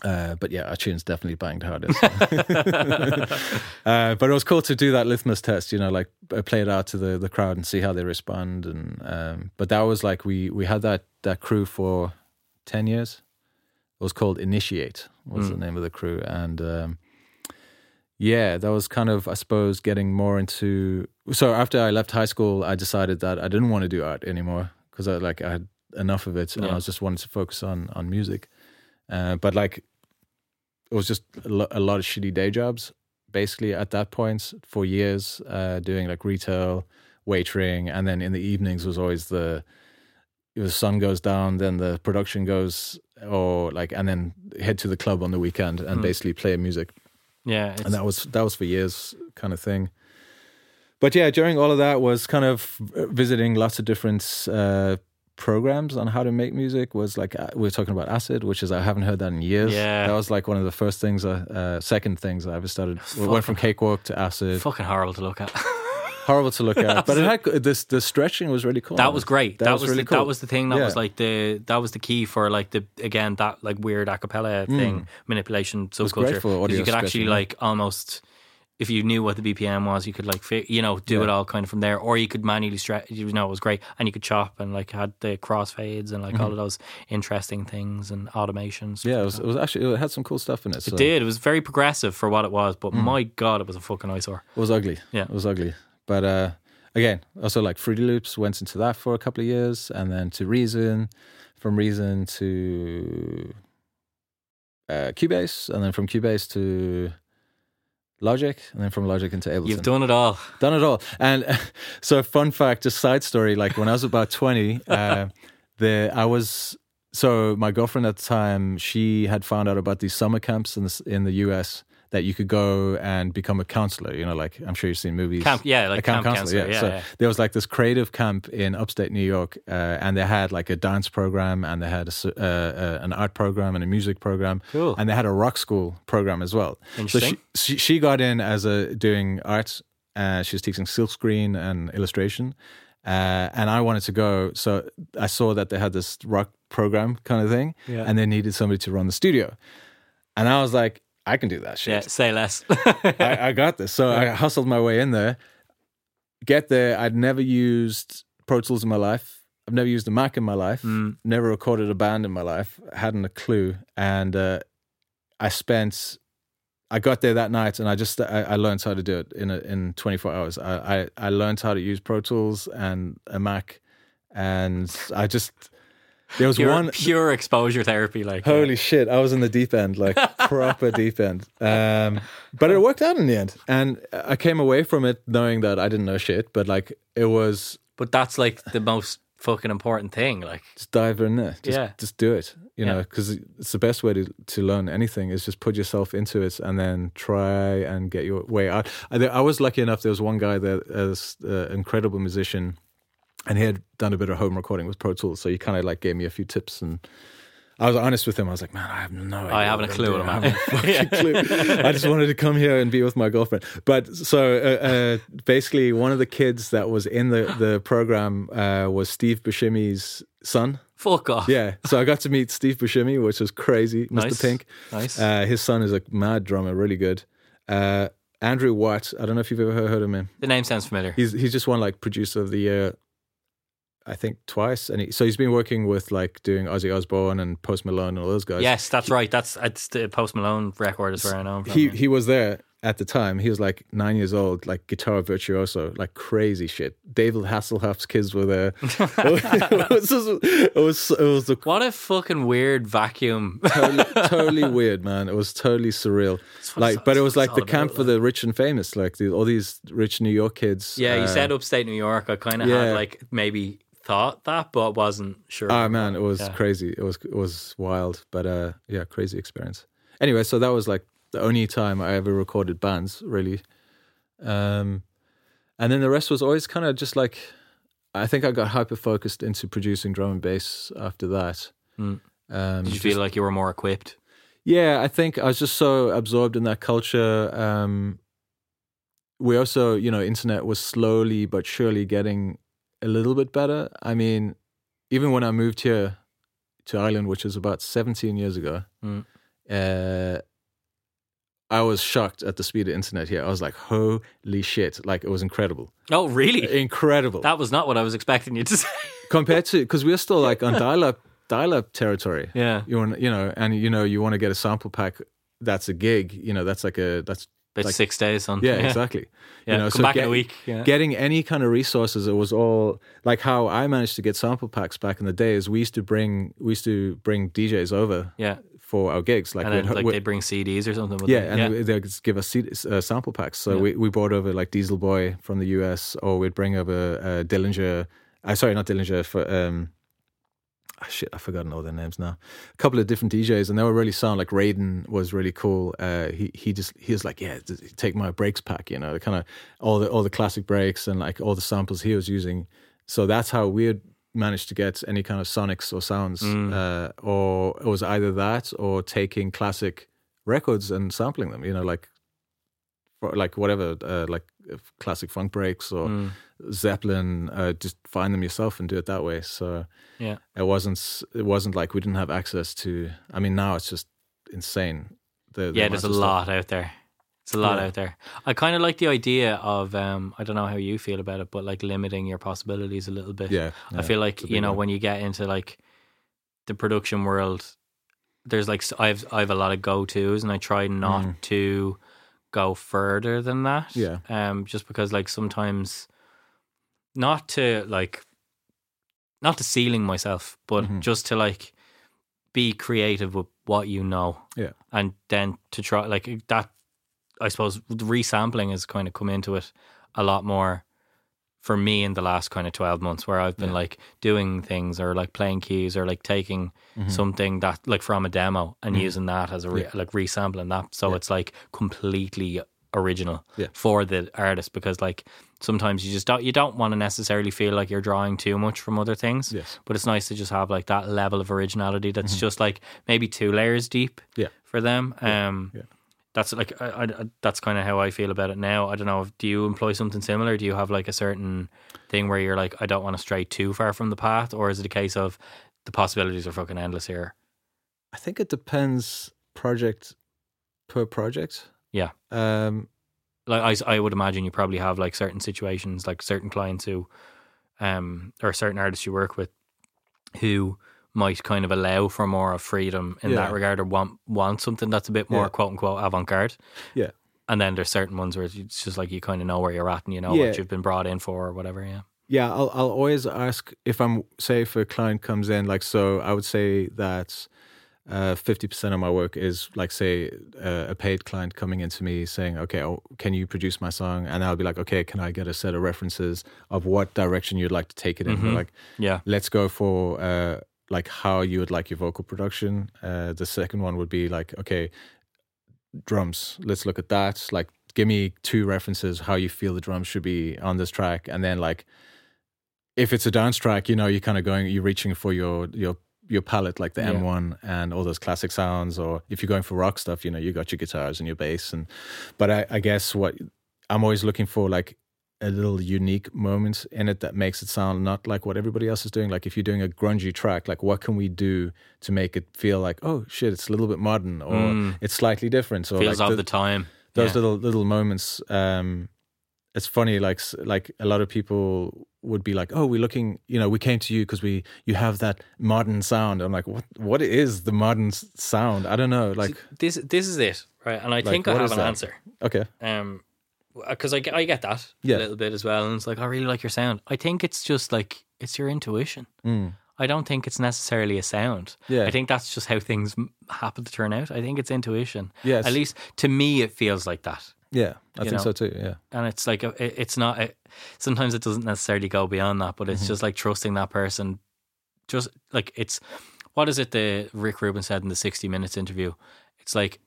Uh, but yeah, our tunes definitely banged hardest. uh, but it was cool to do that litmus test, you know, like uh, play it out to the, the crowd and see how they respond. And um, but that was like we we had that that crew for ten years. It was called Initiate was the name of the crew, and um, yeah, that was kind of I suppose getting more into. So after I left high school, I decided that I didn't want to do art anymore because I like I had enough of it, and I was just wanted to focus on on music. Uh, but like it was just a, lo- a lot of shitty day jobs basically at that point for years uh, doing like retail waitering and then in the evenings was always the the sun goes down then the production goes or like and then head to the club on the weekend and Mm. basically play music Yeah, and that was that was for years kind of thing but yeah during all of that was kind of visiting lots of different uh programs on how to make music was like uh, we were talking about acid which is i haven't heard that in years. Yeah. that was like one of the first things uh, uh second things i ever started. We went from cakewalk to acid. Fucking horrible to look at. horrible to look at. But it had this the stretching was really cool. That was great. That, was, really the, cool. that was the thing that was like the that was the key for like the again that like weird a cappella thing manipulation was great subculture for 'Cause audio you could actually yeah. like almost if you knew what the BPM was, you could like you know do Yeah. it all kind of from there, or you could manually stretch. You know, it was great, and you could chop and like had the crossfades and like all of those interesting things and automations. Mm-hmm. yeah it was, it was actually it had some cool stuff in it so It did. It was very progressive for what it was, but my god, it was a fucking eyesore. It was ugly. Yeah. It was ugly. But uh, again, also like Fruity Loops went into that for a couple of years and then to Reason, from Reason to uh, Cubase, and then from Cubase to Logic, and then from Logic into Ableton. You've done it all. Done it all. And so, fun fact, just side story. Like when I was about twenty, uh, the I was so my girlfriend at the time. She had found out about these summer camps in the in the US that you could go and become a counselor. You know, like I'm sure you've seen movies. Camp, yeah, like a camp, camp counselor. counselor, yeah, so yeah. there was like this creative camp in upstate New York, uh, and they had like a dance program, and they had a uh, uh, an art program and a music program, Cool. and they had a rock school program as well. Interesting. So she, she she got in as a doing art. Uh, she was teaching silkscreen and illustration, uh, and I wanted to go. So I saw that they had this rock program kind of thing, Yeah. and they needed somebody to run the studio. And I was like, I can do that shit. Yeah, say less. I, I got this. So I hustled my way in there. Get there. I'd never used Pro Tools in my life. I've never used a Mac in my life. Mm. Never recorded a band in my life. Hadn't a clue. And uh, I spent. I got there that night, and I just I, I learned how to do it in a, in 24 hours. I, I I learned how to use Pro Tools and a Mac, and I just there was pure, one pure exposure therapy. Like Holy shit, I was in the deep end, like proper deep end. Um, but it worked out in the end. And I came away from it knowing that I didn't know shit, but like it was But that's like the most fucking important thing. Like, just dive in there. Just, Yeah. just do it, you know, because it's the best way to, to learn anything is just put yourself into it and then try and get your way out. I, I was lucky enough, there was one guy that is an incredible musician and he had done a bit of home recording with Pro Tools. So he kind of like gave me a few tips and I was honest with him. I was like, man, I have no idea. I haven't a clue what I'm I haven't a fucking clue. I just wanted to come here and be with my girlfriend. But so uh, uh, basically, one of the kids that was in the, the program uh, was Steve Buscemi's son. fuck off. Yeah. So I got to meet Steve Buscemi, which was crazy. Mr. Nice. Pink. Nice. Uh, his son is a mad drummer, really good. Uh, Andrew Watt. I don't know if you've ever heard of him. the name sounds familiar. He's he's just won like producer of the year, I think twice, and he, so he's been working with like doing Ozzy Osbourne and Post Malone and all those guys. yes, that's right. That's it's the Post Malone record is where I know him from. he yeah. he was there at the time. He was like nine years old, like guitar virtuoso, like crazy shit. David Hasselhoff's kids were there. it, was just, it was it was the what a fucking weird vacuum. totally, totally weird, man. It was totally surreal. Like, but it was like the camp about, for the rich and famous, like the, all these rich New York kids. yeah, you uh, said upstate New York. I kind of yeah. had like maybe thought that, but wasn't sure. Oh man, it was Yeah. crazy. It was it was wild, but uh, yeah, crazy experience. Anyway, so that was like the only time I ever recorded bands, really. Um, and then the rest was always kind of just like, I think I got hyper focused into producing drum and bass after that. Mm. Um, Did you just- feel like you were more equipped? yeah, I think I was just so absorbed in that culture. Um, we also, you know, internet was slowly but surely getting a little bit better. I mean, even when I moved here to Ireland, which was about 17 years ago, Mm. uh, I was shocked at the speed of internet here. I was like, holy shit. Like, it was incredible. Oh, really? Incredible. That was not what I was expecting you to say. Compared to, because we're still like on dial up, dial up territory. Yeah. You want, you know, and you know, you want to get a sample pack. That's a gig. You know, that's like a that's About like- six days on. yeah, exactly. Yeah, You know, come back in a week, yeah. Getting any kind of resources, it was all like how I managed to get sample packs back in the day. Is we used to bring we used to bring DJs over Yeah. for our gigs, like and then, like they bring CDs or something. With yeah, them. and they'd give us uh, sample packs. So Yeah. we, we brought over like Dieselboy from the US, or we'd bring over uh, Dillinja. Uh, sorry, not Dillinja. For um, ah, shit, I've forgotten all their names now. A couple of different DJs, and they were really sound. Like Raiden was really cool. Uh, he he just he was like, yeah, take my breaks pack. You know, the kind of all the all the classic breaks and like all the samples he was using. So that's how we'd managed to get any kind of sonics or sounds, Mm. uh, or it was either that or taking classic records and sampling them. You know, like for like whatever, uh, like classic funk breaks or Mm. Zeppelin. Uh, just find them yourself and do it that way. So Yeah. it wasn't it wasn't like we didn't have access to. I mean, now it's just insane. The, the yeah, there's a stuff. lot out there. It's a lot Yeah. out there. I kind of like the idea of um, I don't know how you feel about it, but like limiting your possibilities a little bit. Yeah, I feel like you know when you get into like the production world, there's like I've I've a lot of go tos, and I try not to go further than that. Yeah. Um, just because like sometimes, not to like, not to ceiling myself, but Mhm. just to like be creative with what you know Yeah. and then to try like that i suppose resampling has kind of come into it a lot more for me in the last kind of 12 months where i've been like doing things or like playing keys or like taking Mm-hmm. something that like from a demo and using that as a re- like resampling that so it's like completely original Yeah. for the artist because like sometimes you just don't you don't want to necessarily feel like you're drawing too much from other things Yes. Mm-hmm. but it's nice to just have like that level of originality that's just like maybe two layers deep Yeah. for them. Um, yeah. That's like I, I, that's kind of how I feel about it now. I don't know. Do you employ something similar? Do you have like a certain thing where you're like, I don't want to stray too far from the path, or is it a case of the possibilities are fucking endless here? I think it depends project per project. Yeah. Um, like I, I would imagine you probably have like certain situations, like certain clients who, um, or certain artists you work with, who might kind of allow for more of freedom in Yeah. that regard, or want want something that's a bit more Yeah. quote unquote avant garde. Yeah. And then there's certain ones where it's just like you kind of know where you're at and you know Yeah. what you've been brought in for or whatever. Yeah. Yeah, I'll I'll always ask if I'm say if a client comes in like so I would say that uh, fifty percent of my work is like say uh, a paid client coming into me saying, okay, oh, can you produce my song? And I'll be like, okay, can I get a set of references of what direction you'd like to take it in? Mhm. Like, Yeah. let's go for uh, like how you would like your vocal production. Uh, the second one would be like, okay, drums. Let's look at that. Like, give me two references how you feel the drums should be on this track, and then like, if it's a dance track, you know, you're kind of going, you're reaching for your your your palette, like the Yeah. M1 and all those classic sounds. Or if you're going for rock stuff, you know, you got your guitars and your bass. And but I, I guess what I'm always looking for, like a little unique moment in it that makes it sound not like what everybody else is doing. Like if you're doing a grungy track, like what can we do to make it feel like, oh shit, it's a little bit modern or Mm. it's slightly different. So Feels like of the time. those Yeah. little little moments. Um, it's funny, like like a lot of people would be like, "Oh, we're looking, you know, we came to you because we you have that modern sound." I'm like, "What? What is the modern sound? I don't know." Like, this this is it, right? And I Like, think I have an that? answer. okay, Um, because I, get- I get that Yeah. a little bit as well, and it's like I really like your sound. I think it's just like it's your intuition. Mm. I don't think it's necessarily a sound. Yeah. I think that's just how things happen to turn out. I think it's intuition. Yes. At least to me, it feels like that. yeah, I think know? so too. Yeah, And it's like, it- it's not, it, sometimes it doesn't necessarily go beyond that, but it's Mm-hmm. just like trusting that person. Just like it's, what is it the Rick Rubin said in the 60 Minutes interview? It's like,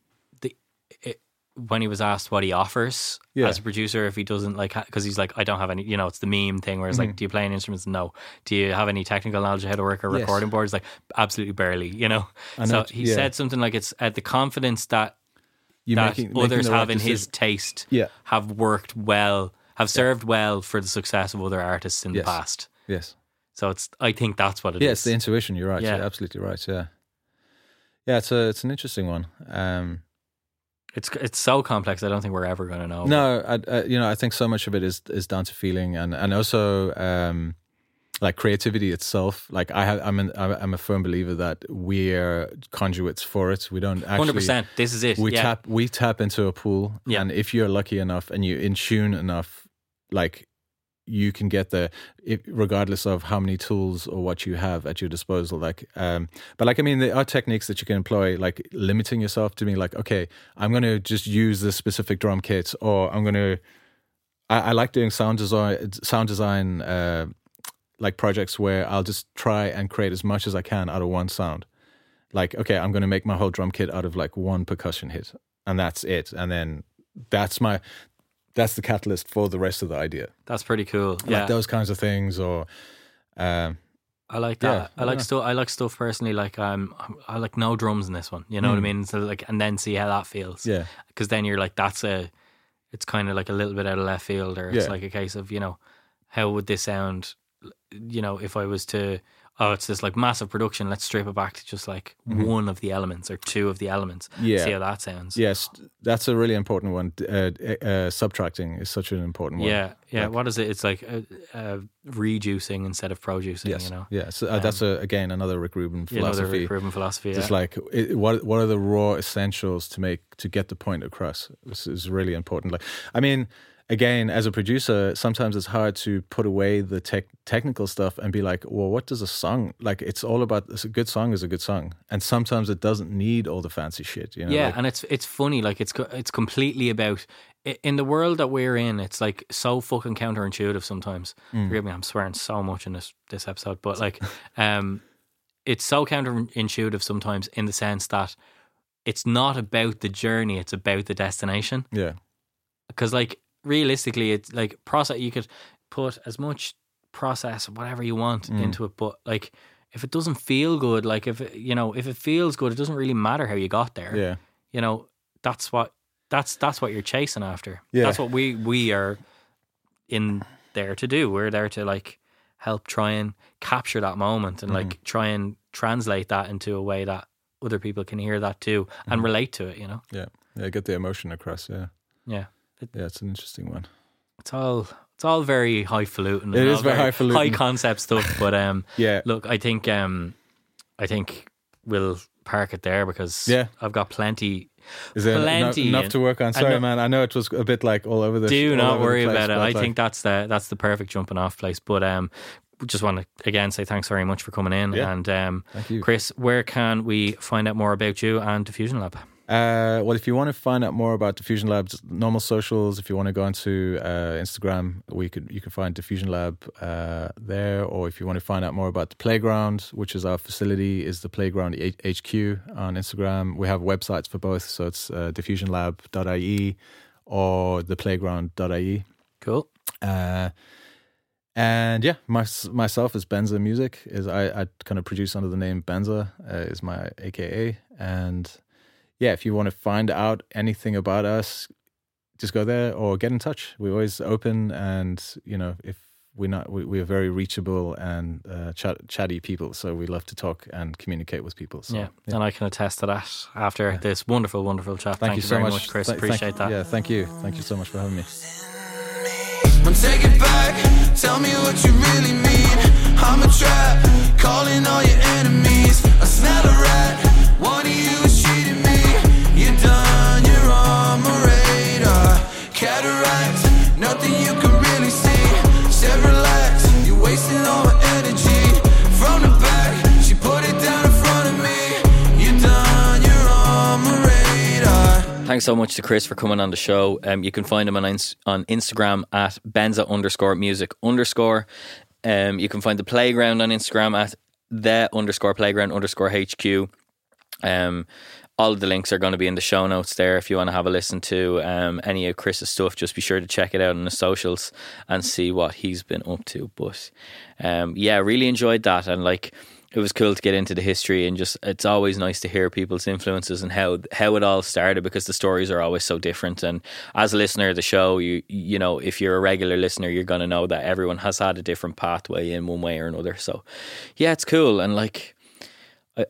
the it, when he was asked what he offers Yeah. as a producer, if he doesn't like, because he's like, I don't have any, you know, it's the meme thing where it's like, do you play any instruments? No. Do you have any technical knowledge of how to work a Mm-hmm. Yes. recording board? It's like, absolutely barely, you know? I so he yeah. said something like, it's uh, the confidence that you that making, making others right have in his taste Yeah. have worked well, have served well for the success of other artists in Yes. the past. Yes, So it's I think that's what it is. yeah, it's the intuition. You're right. Yeah. You're absolutely right. Yeah, yeah. It's a it's an interesting one. Um, it's it's so complex. I don't think we're ever going to know. No, I, I, you know, I think so much of it is is down to feeling and and also um, like creativity itself. Like I have, I'm an, I'm a firm believer that we're conduits for it. We don't actually. hundred percent. This is it. We yeah. tap we tap into a pool, Yeah. and if you're lucky enough and you're in tune enough, like you can get there, regardless of how many tools or what you have at your disposal. Like, um, but like I mean, there are techniques that you can employ, like limiting yourself to being like, okay, I'm going to just use this specific drum kit, or I'm going to. I, I like doing sound design, sound design, uh, like projects where I'll just try and create as much as I can out of one sound like okay i'm going to make my whole drum kit out of like one percussion hit and that's it and then that's my that's the catalyst for the rest of the idea That's pretty cool. Yeah, like those kinds of things or um I like that. I I like dunno. stuff. I like stuff personally. Like um, I like no drums in this one. You know what I mean? So like, and then see how that feels. Hmm. yeah because then you're like that's a it's kind of like a little bit out of left field or it's Yeah. like a case of you know how would this sound you know if i was to oh it's this like massive production. Let's strip it back to just like one of the elements or two of the elements. Mm-hmm. Yeah. see how that sounds. Yes that's a really important one. Uh, uh, subtracting is such an important one. Yeah yeah Like- what is it? It's like uh, uh, rejuicing instead of producing yes you know? yeah so, uh, that's a, again another rick rubin you know the philosophy proven philosophy just yeah. like it, what what are the raw essentials to make to get the point across? This is really important. Like i mean again as a producer sometimes it's hard to put away the tech, technical stuff and be like well what does a song like it's all about a good song is a good song and sometimes it doesn't need all the fancy shit you know yeah, like- and it's it's funny. Like it's it's completely about in the world that we're in. It's like so fucking counterintuitive sometimes. Mm. Forgive me, I'm swearing so much in this this episode, but like, um, it's so counterintuitive sometimes in the sense that it's not about the journey; it's about the destination. yeah Because like realistically, it's like process. You could put as much process, whatever you want, Mm. into it, but like. If it doesn't feel good, like if it, you know, if it feels good, it doesn't really matter how you got there yeah you know that's what that's that's what you're chasing after Yeah. that's what we we are in there to do we're there to like help try and capture that moment and Mm-hmm. like try and translate that into a way that other people can hear that too Mm-hmm. and relate to it you know yeah Yeah, get the emotion across. Yeah, Yeah. Yeah, it's an interesting one. It's all it's all very highfalutin. It is all very highfalutin. high concept stuff. But um, Yeah, look, I think um, I think we'll park it there because Yeah. I've got plenty. is there plenty enough and- to work on? Sorry, man. I know it was a bit like all over the. Do not worry place, about it. I like, think that's the that's the perfect jumping off place. But um, just want to again say thanks very much for coming in. Yeah. And um. Chris, where can we find out more about you and Diffusion Lab? Uh, well, if you want to find out more about Diffusion Lab's normal socials, if you want to go onto uh, Instagram, we could you can find Diffusion Lab uh, there. Or if you want to find out more about the playground, which is our facility, is the Playground HQ on Instagram. We have websites for both, so it's uh, diffusionlab.ie or theplayground.ie. Cool. Uh, and yeah, my, myself is Benza Music. Is I, I kind of produce under the name Benza uh, is my AKA. And yeah, if you want to find out anything about us, just go there or get in touch. We're always open, and you know if we're not, we, we're very reachable and uh, chat, chatty people. So we love to talk and communicate with people. So, yeah. and I can attest to that after this wonderful, wonderful chat. Thank, you so very much, much, Chris. Th- thank- Appreciate that. Yeah, thank you. Thank you so much for having me. I'm taking back. Tell me what you really mean. I'm a trap, calling all your enemies. I smell a rat. Thanks so much to Chris for coming on the show. Um, you can find him on on Instagram at benza underscore music underscore. Um, you can find the playground on Instagram at the underscore playground underscore HQ. Um, all of the links are going to be in the show notes there. If you want to have a listen to um, any of Chris's stuff, just be sure to check it out on the socials and see what he's been up to. But um, yeah, really enjoyed that, and like it was cool to get into the history and just it's always nice to hear people's influences and how how it all started because the stories are always so different. And as a listener of the show, you you know if you're a regular listener, you're going to know that everyone has had a different pathway in one way or another. So yeah, it's cool and like.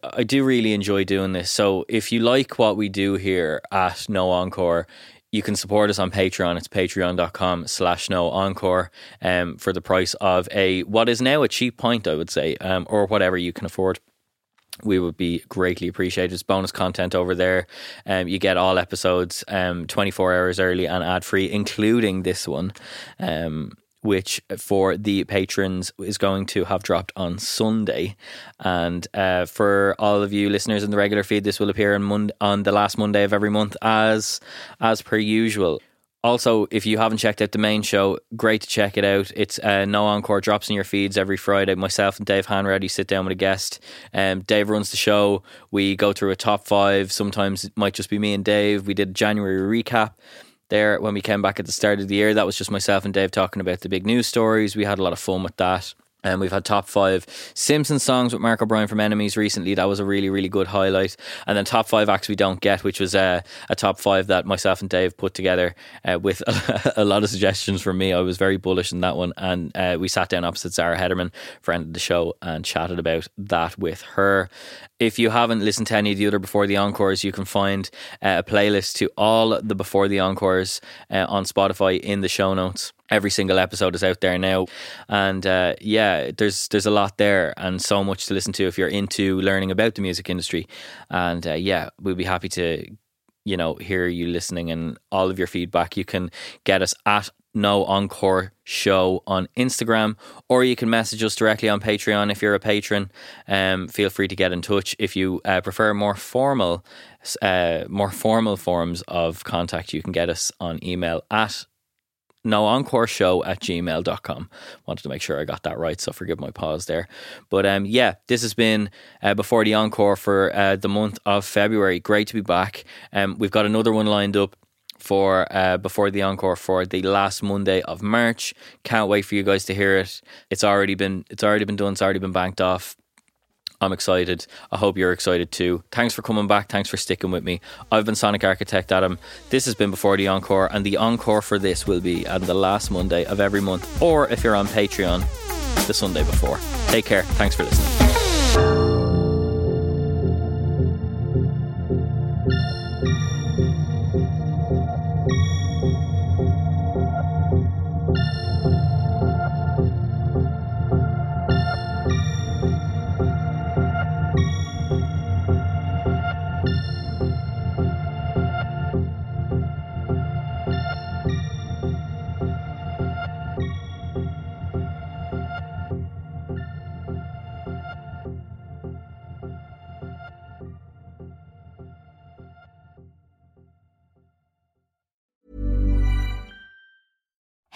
I, do really enjoy doing this. So if you like what we do here at No Encore, you can support us on Patreon. It's patreon.com slash no encore um, for the price of a what is now a cheap pint, I would say, um, or whatever you can afford. We would be greatly appreciated. It's bonus content over there. Um, you get all episodes um, 24 hours early and ad free, including this one. Um, which for the patrons is going to have dropped on Sunday. And uh, for all of you listeners in the regular feed, this will appear on, Mon- on the last Monday of every month, as as per usual. Also, if you haven't checked out the main show, great to check it out. It's uh, No Encore drops in your feeds every Friday. Myself and Dave Hanratty sit down with a guest. Um, Dave runs the show. We go through a top five. Sometimes it might just be me and Dave. We did a January recap there when we came back at the start of the year. That was just myself and Dave talking about the big news stories. We had a lot of fun with that. And we've had top five Simpsons songs with Mark O'Brien from Enemies recently. That was a really, really good highlight. And then top five acts we don't get, which was uh, a top five that myself and Dave put together uh, with a, a lot of suggestions from me. I was very bullish in that one. And uh, we sat down opposite Sarah Hederman, friend of the show, and chatted about that with her. If you haven't listened to any of the other Before the Encores, you can find uh, a playlist to all the Before the Encores uh, on Spotify in the show notes. Every single episode is out there now, and uh, yeah, there's there's a lot there and so much to listen to if you're into learning about the music industry. And uh, yeah, we'd be happy to you know hear you listening and all of your feedback. You can get us at no encore show on Instagram, or you can message us directly on Patreon if you're a patron. Um, feel free to get in touch if you uh, prefer more formal, uh, more formal forms of contact. You can get us on email at no encore show at gmail.com wanted to make sure i got that right so forgive my pause there but um yeah this has been uh, before the encore for uh, the month of february great to be back um we've got another one lined up for uh, before the encore for the last Monday of March. Can't wait for you guys to hear it. It's already been it's already been done. It's already been banked off. I'm excited. I hope you're excited too. Thanks for coming back. Thanks for sticking with me. I've been Sonic Architect Adam. This has been Before the Encore, and the encore for this will be on the last Monday of every month, or if you're on Patreon, the Sunday before. Take care. Thanks for listening.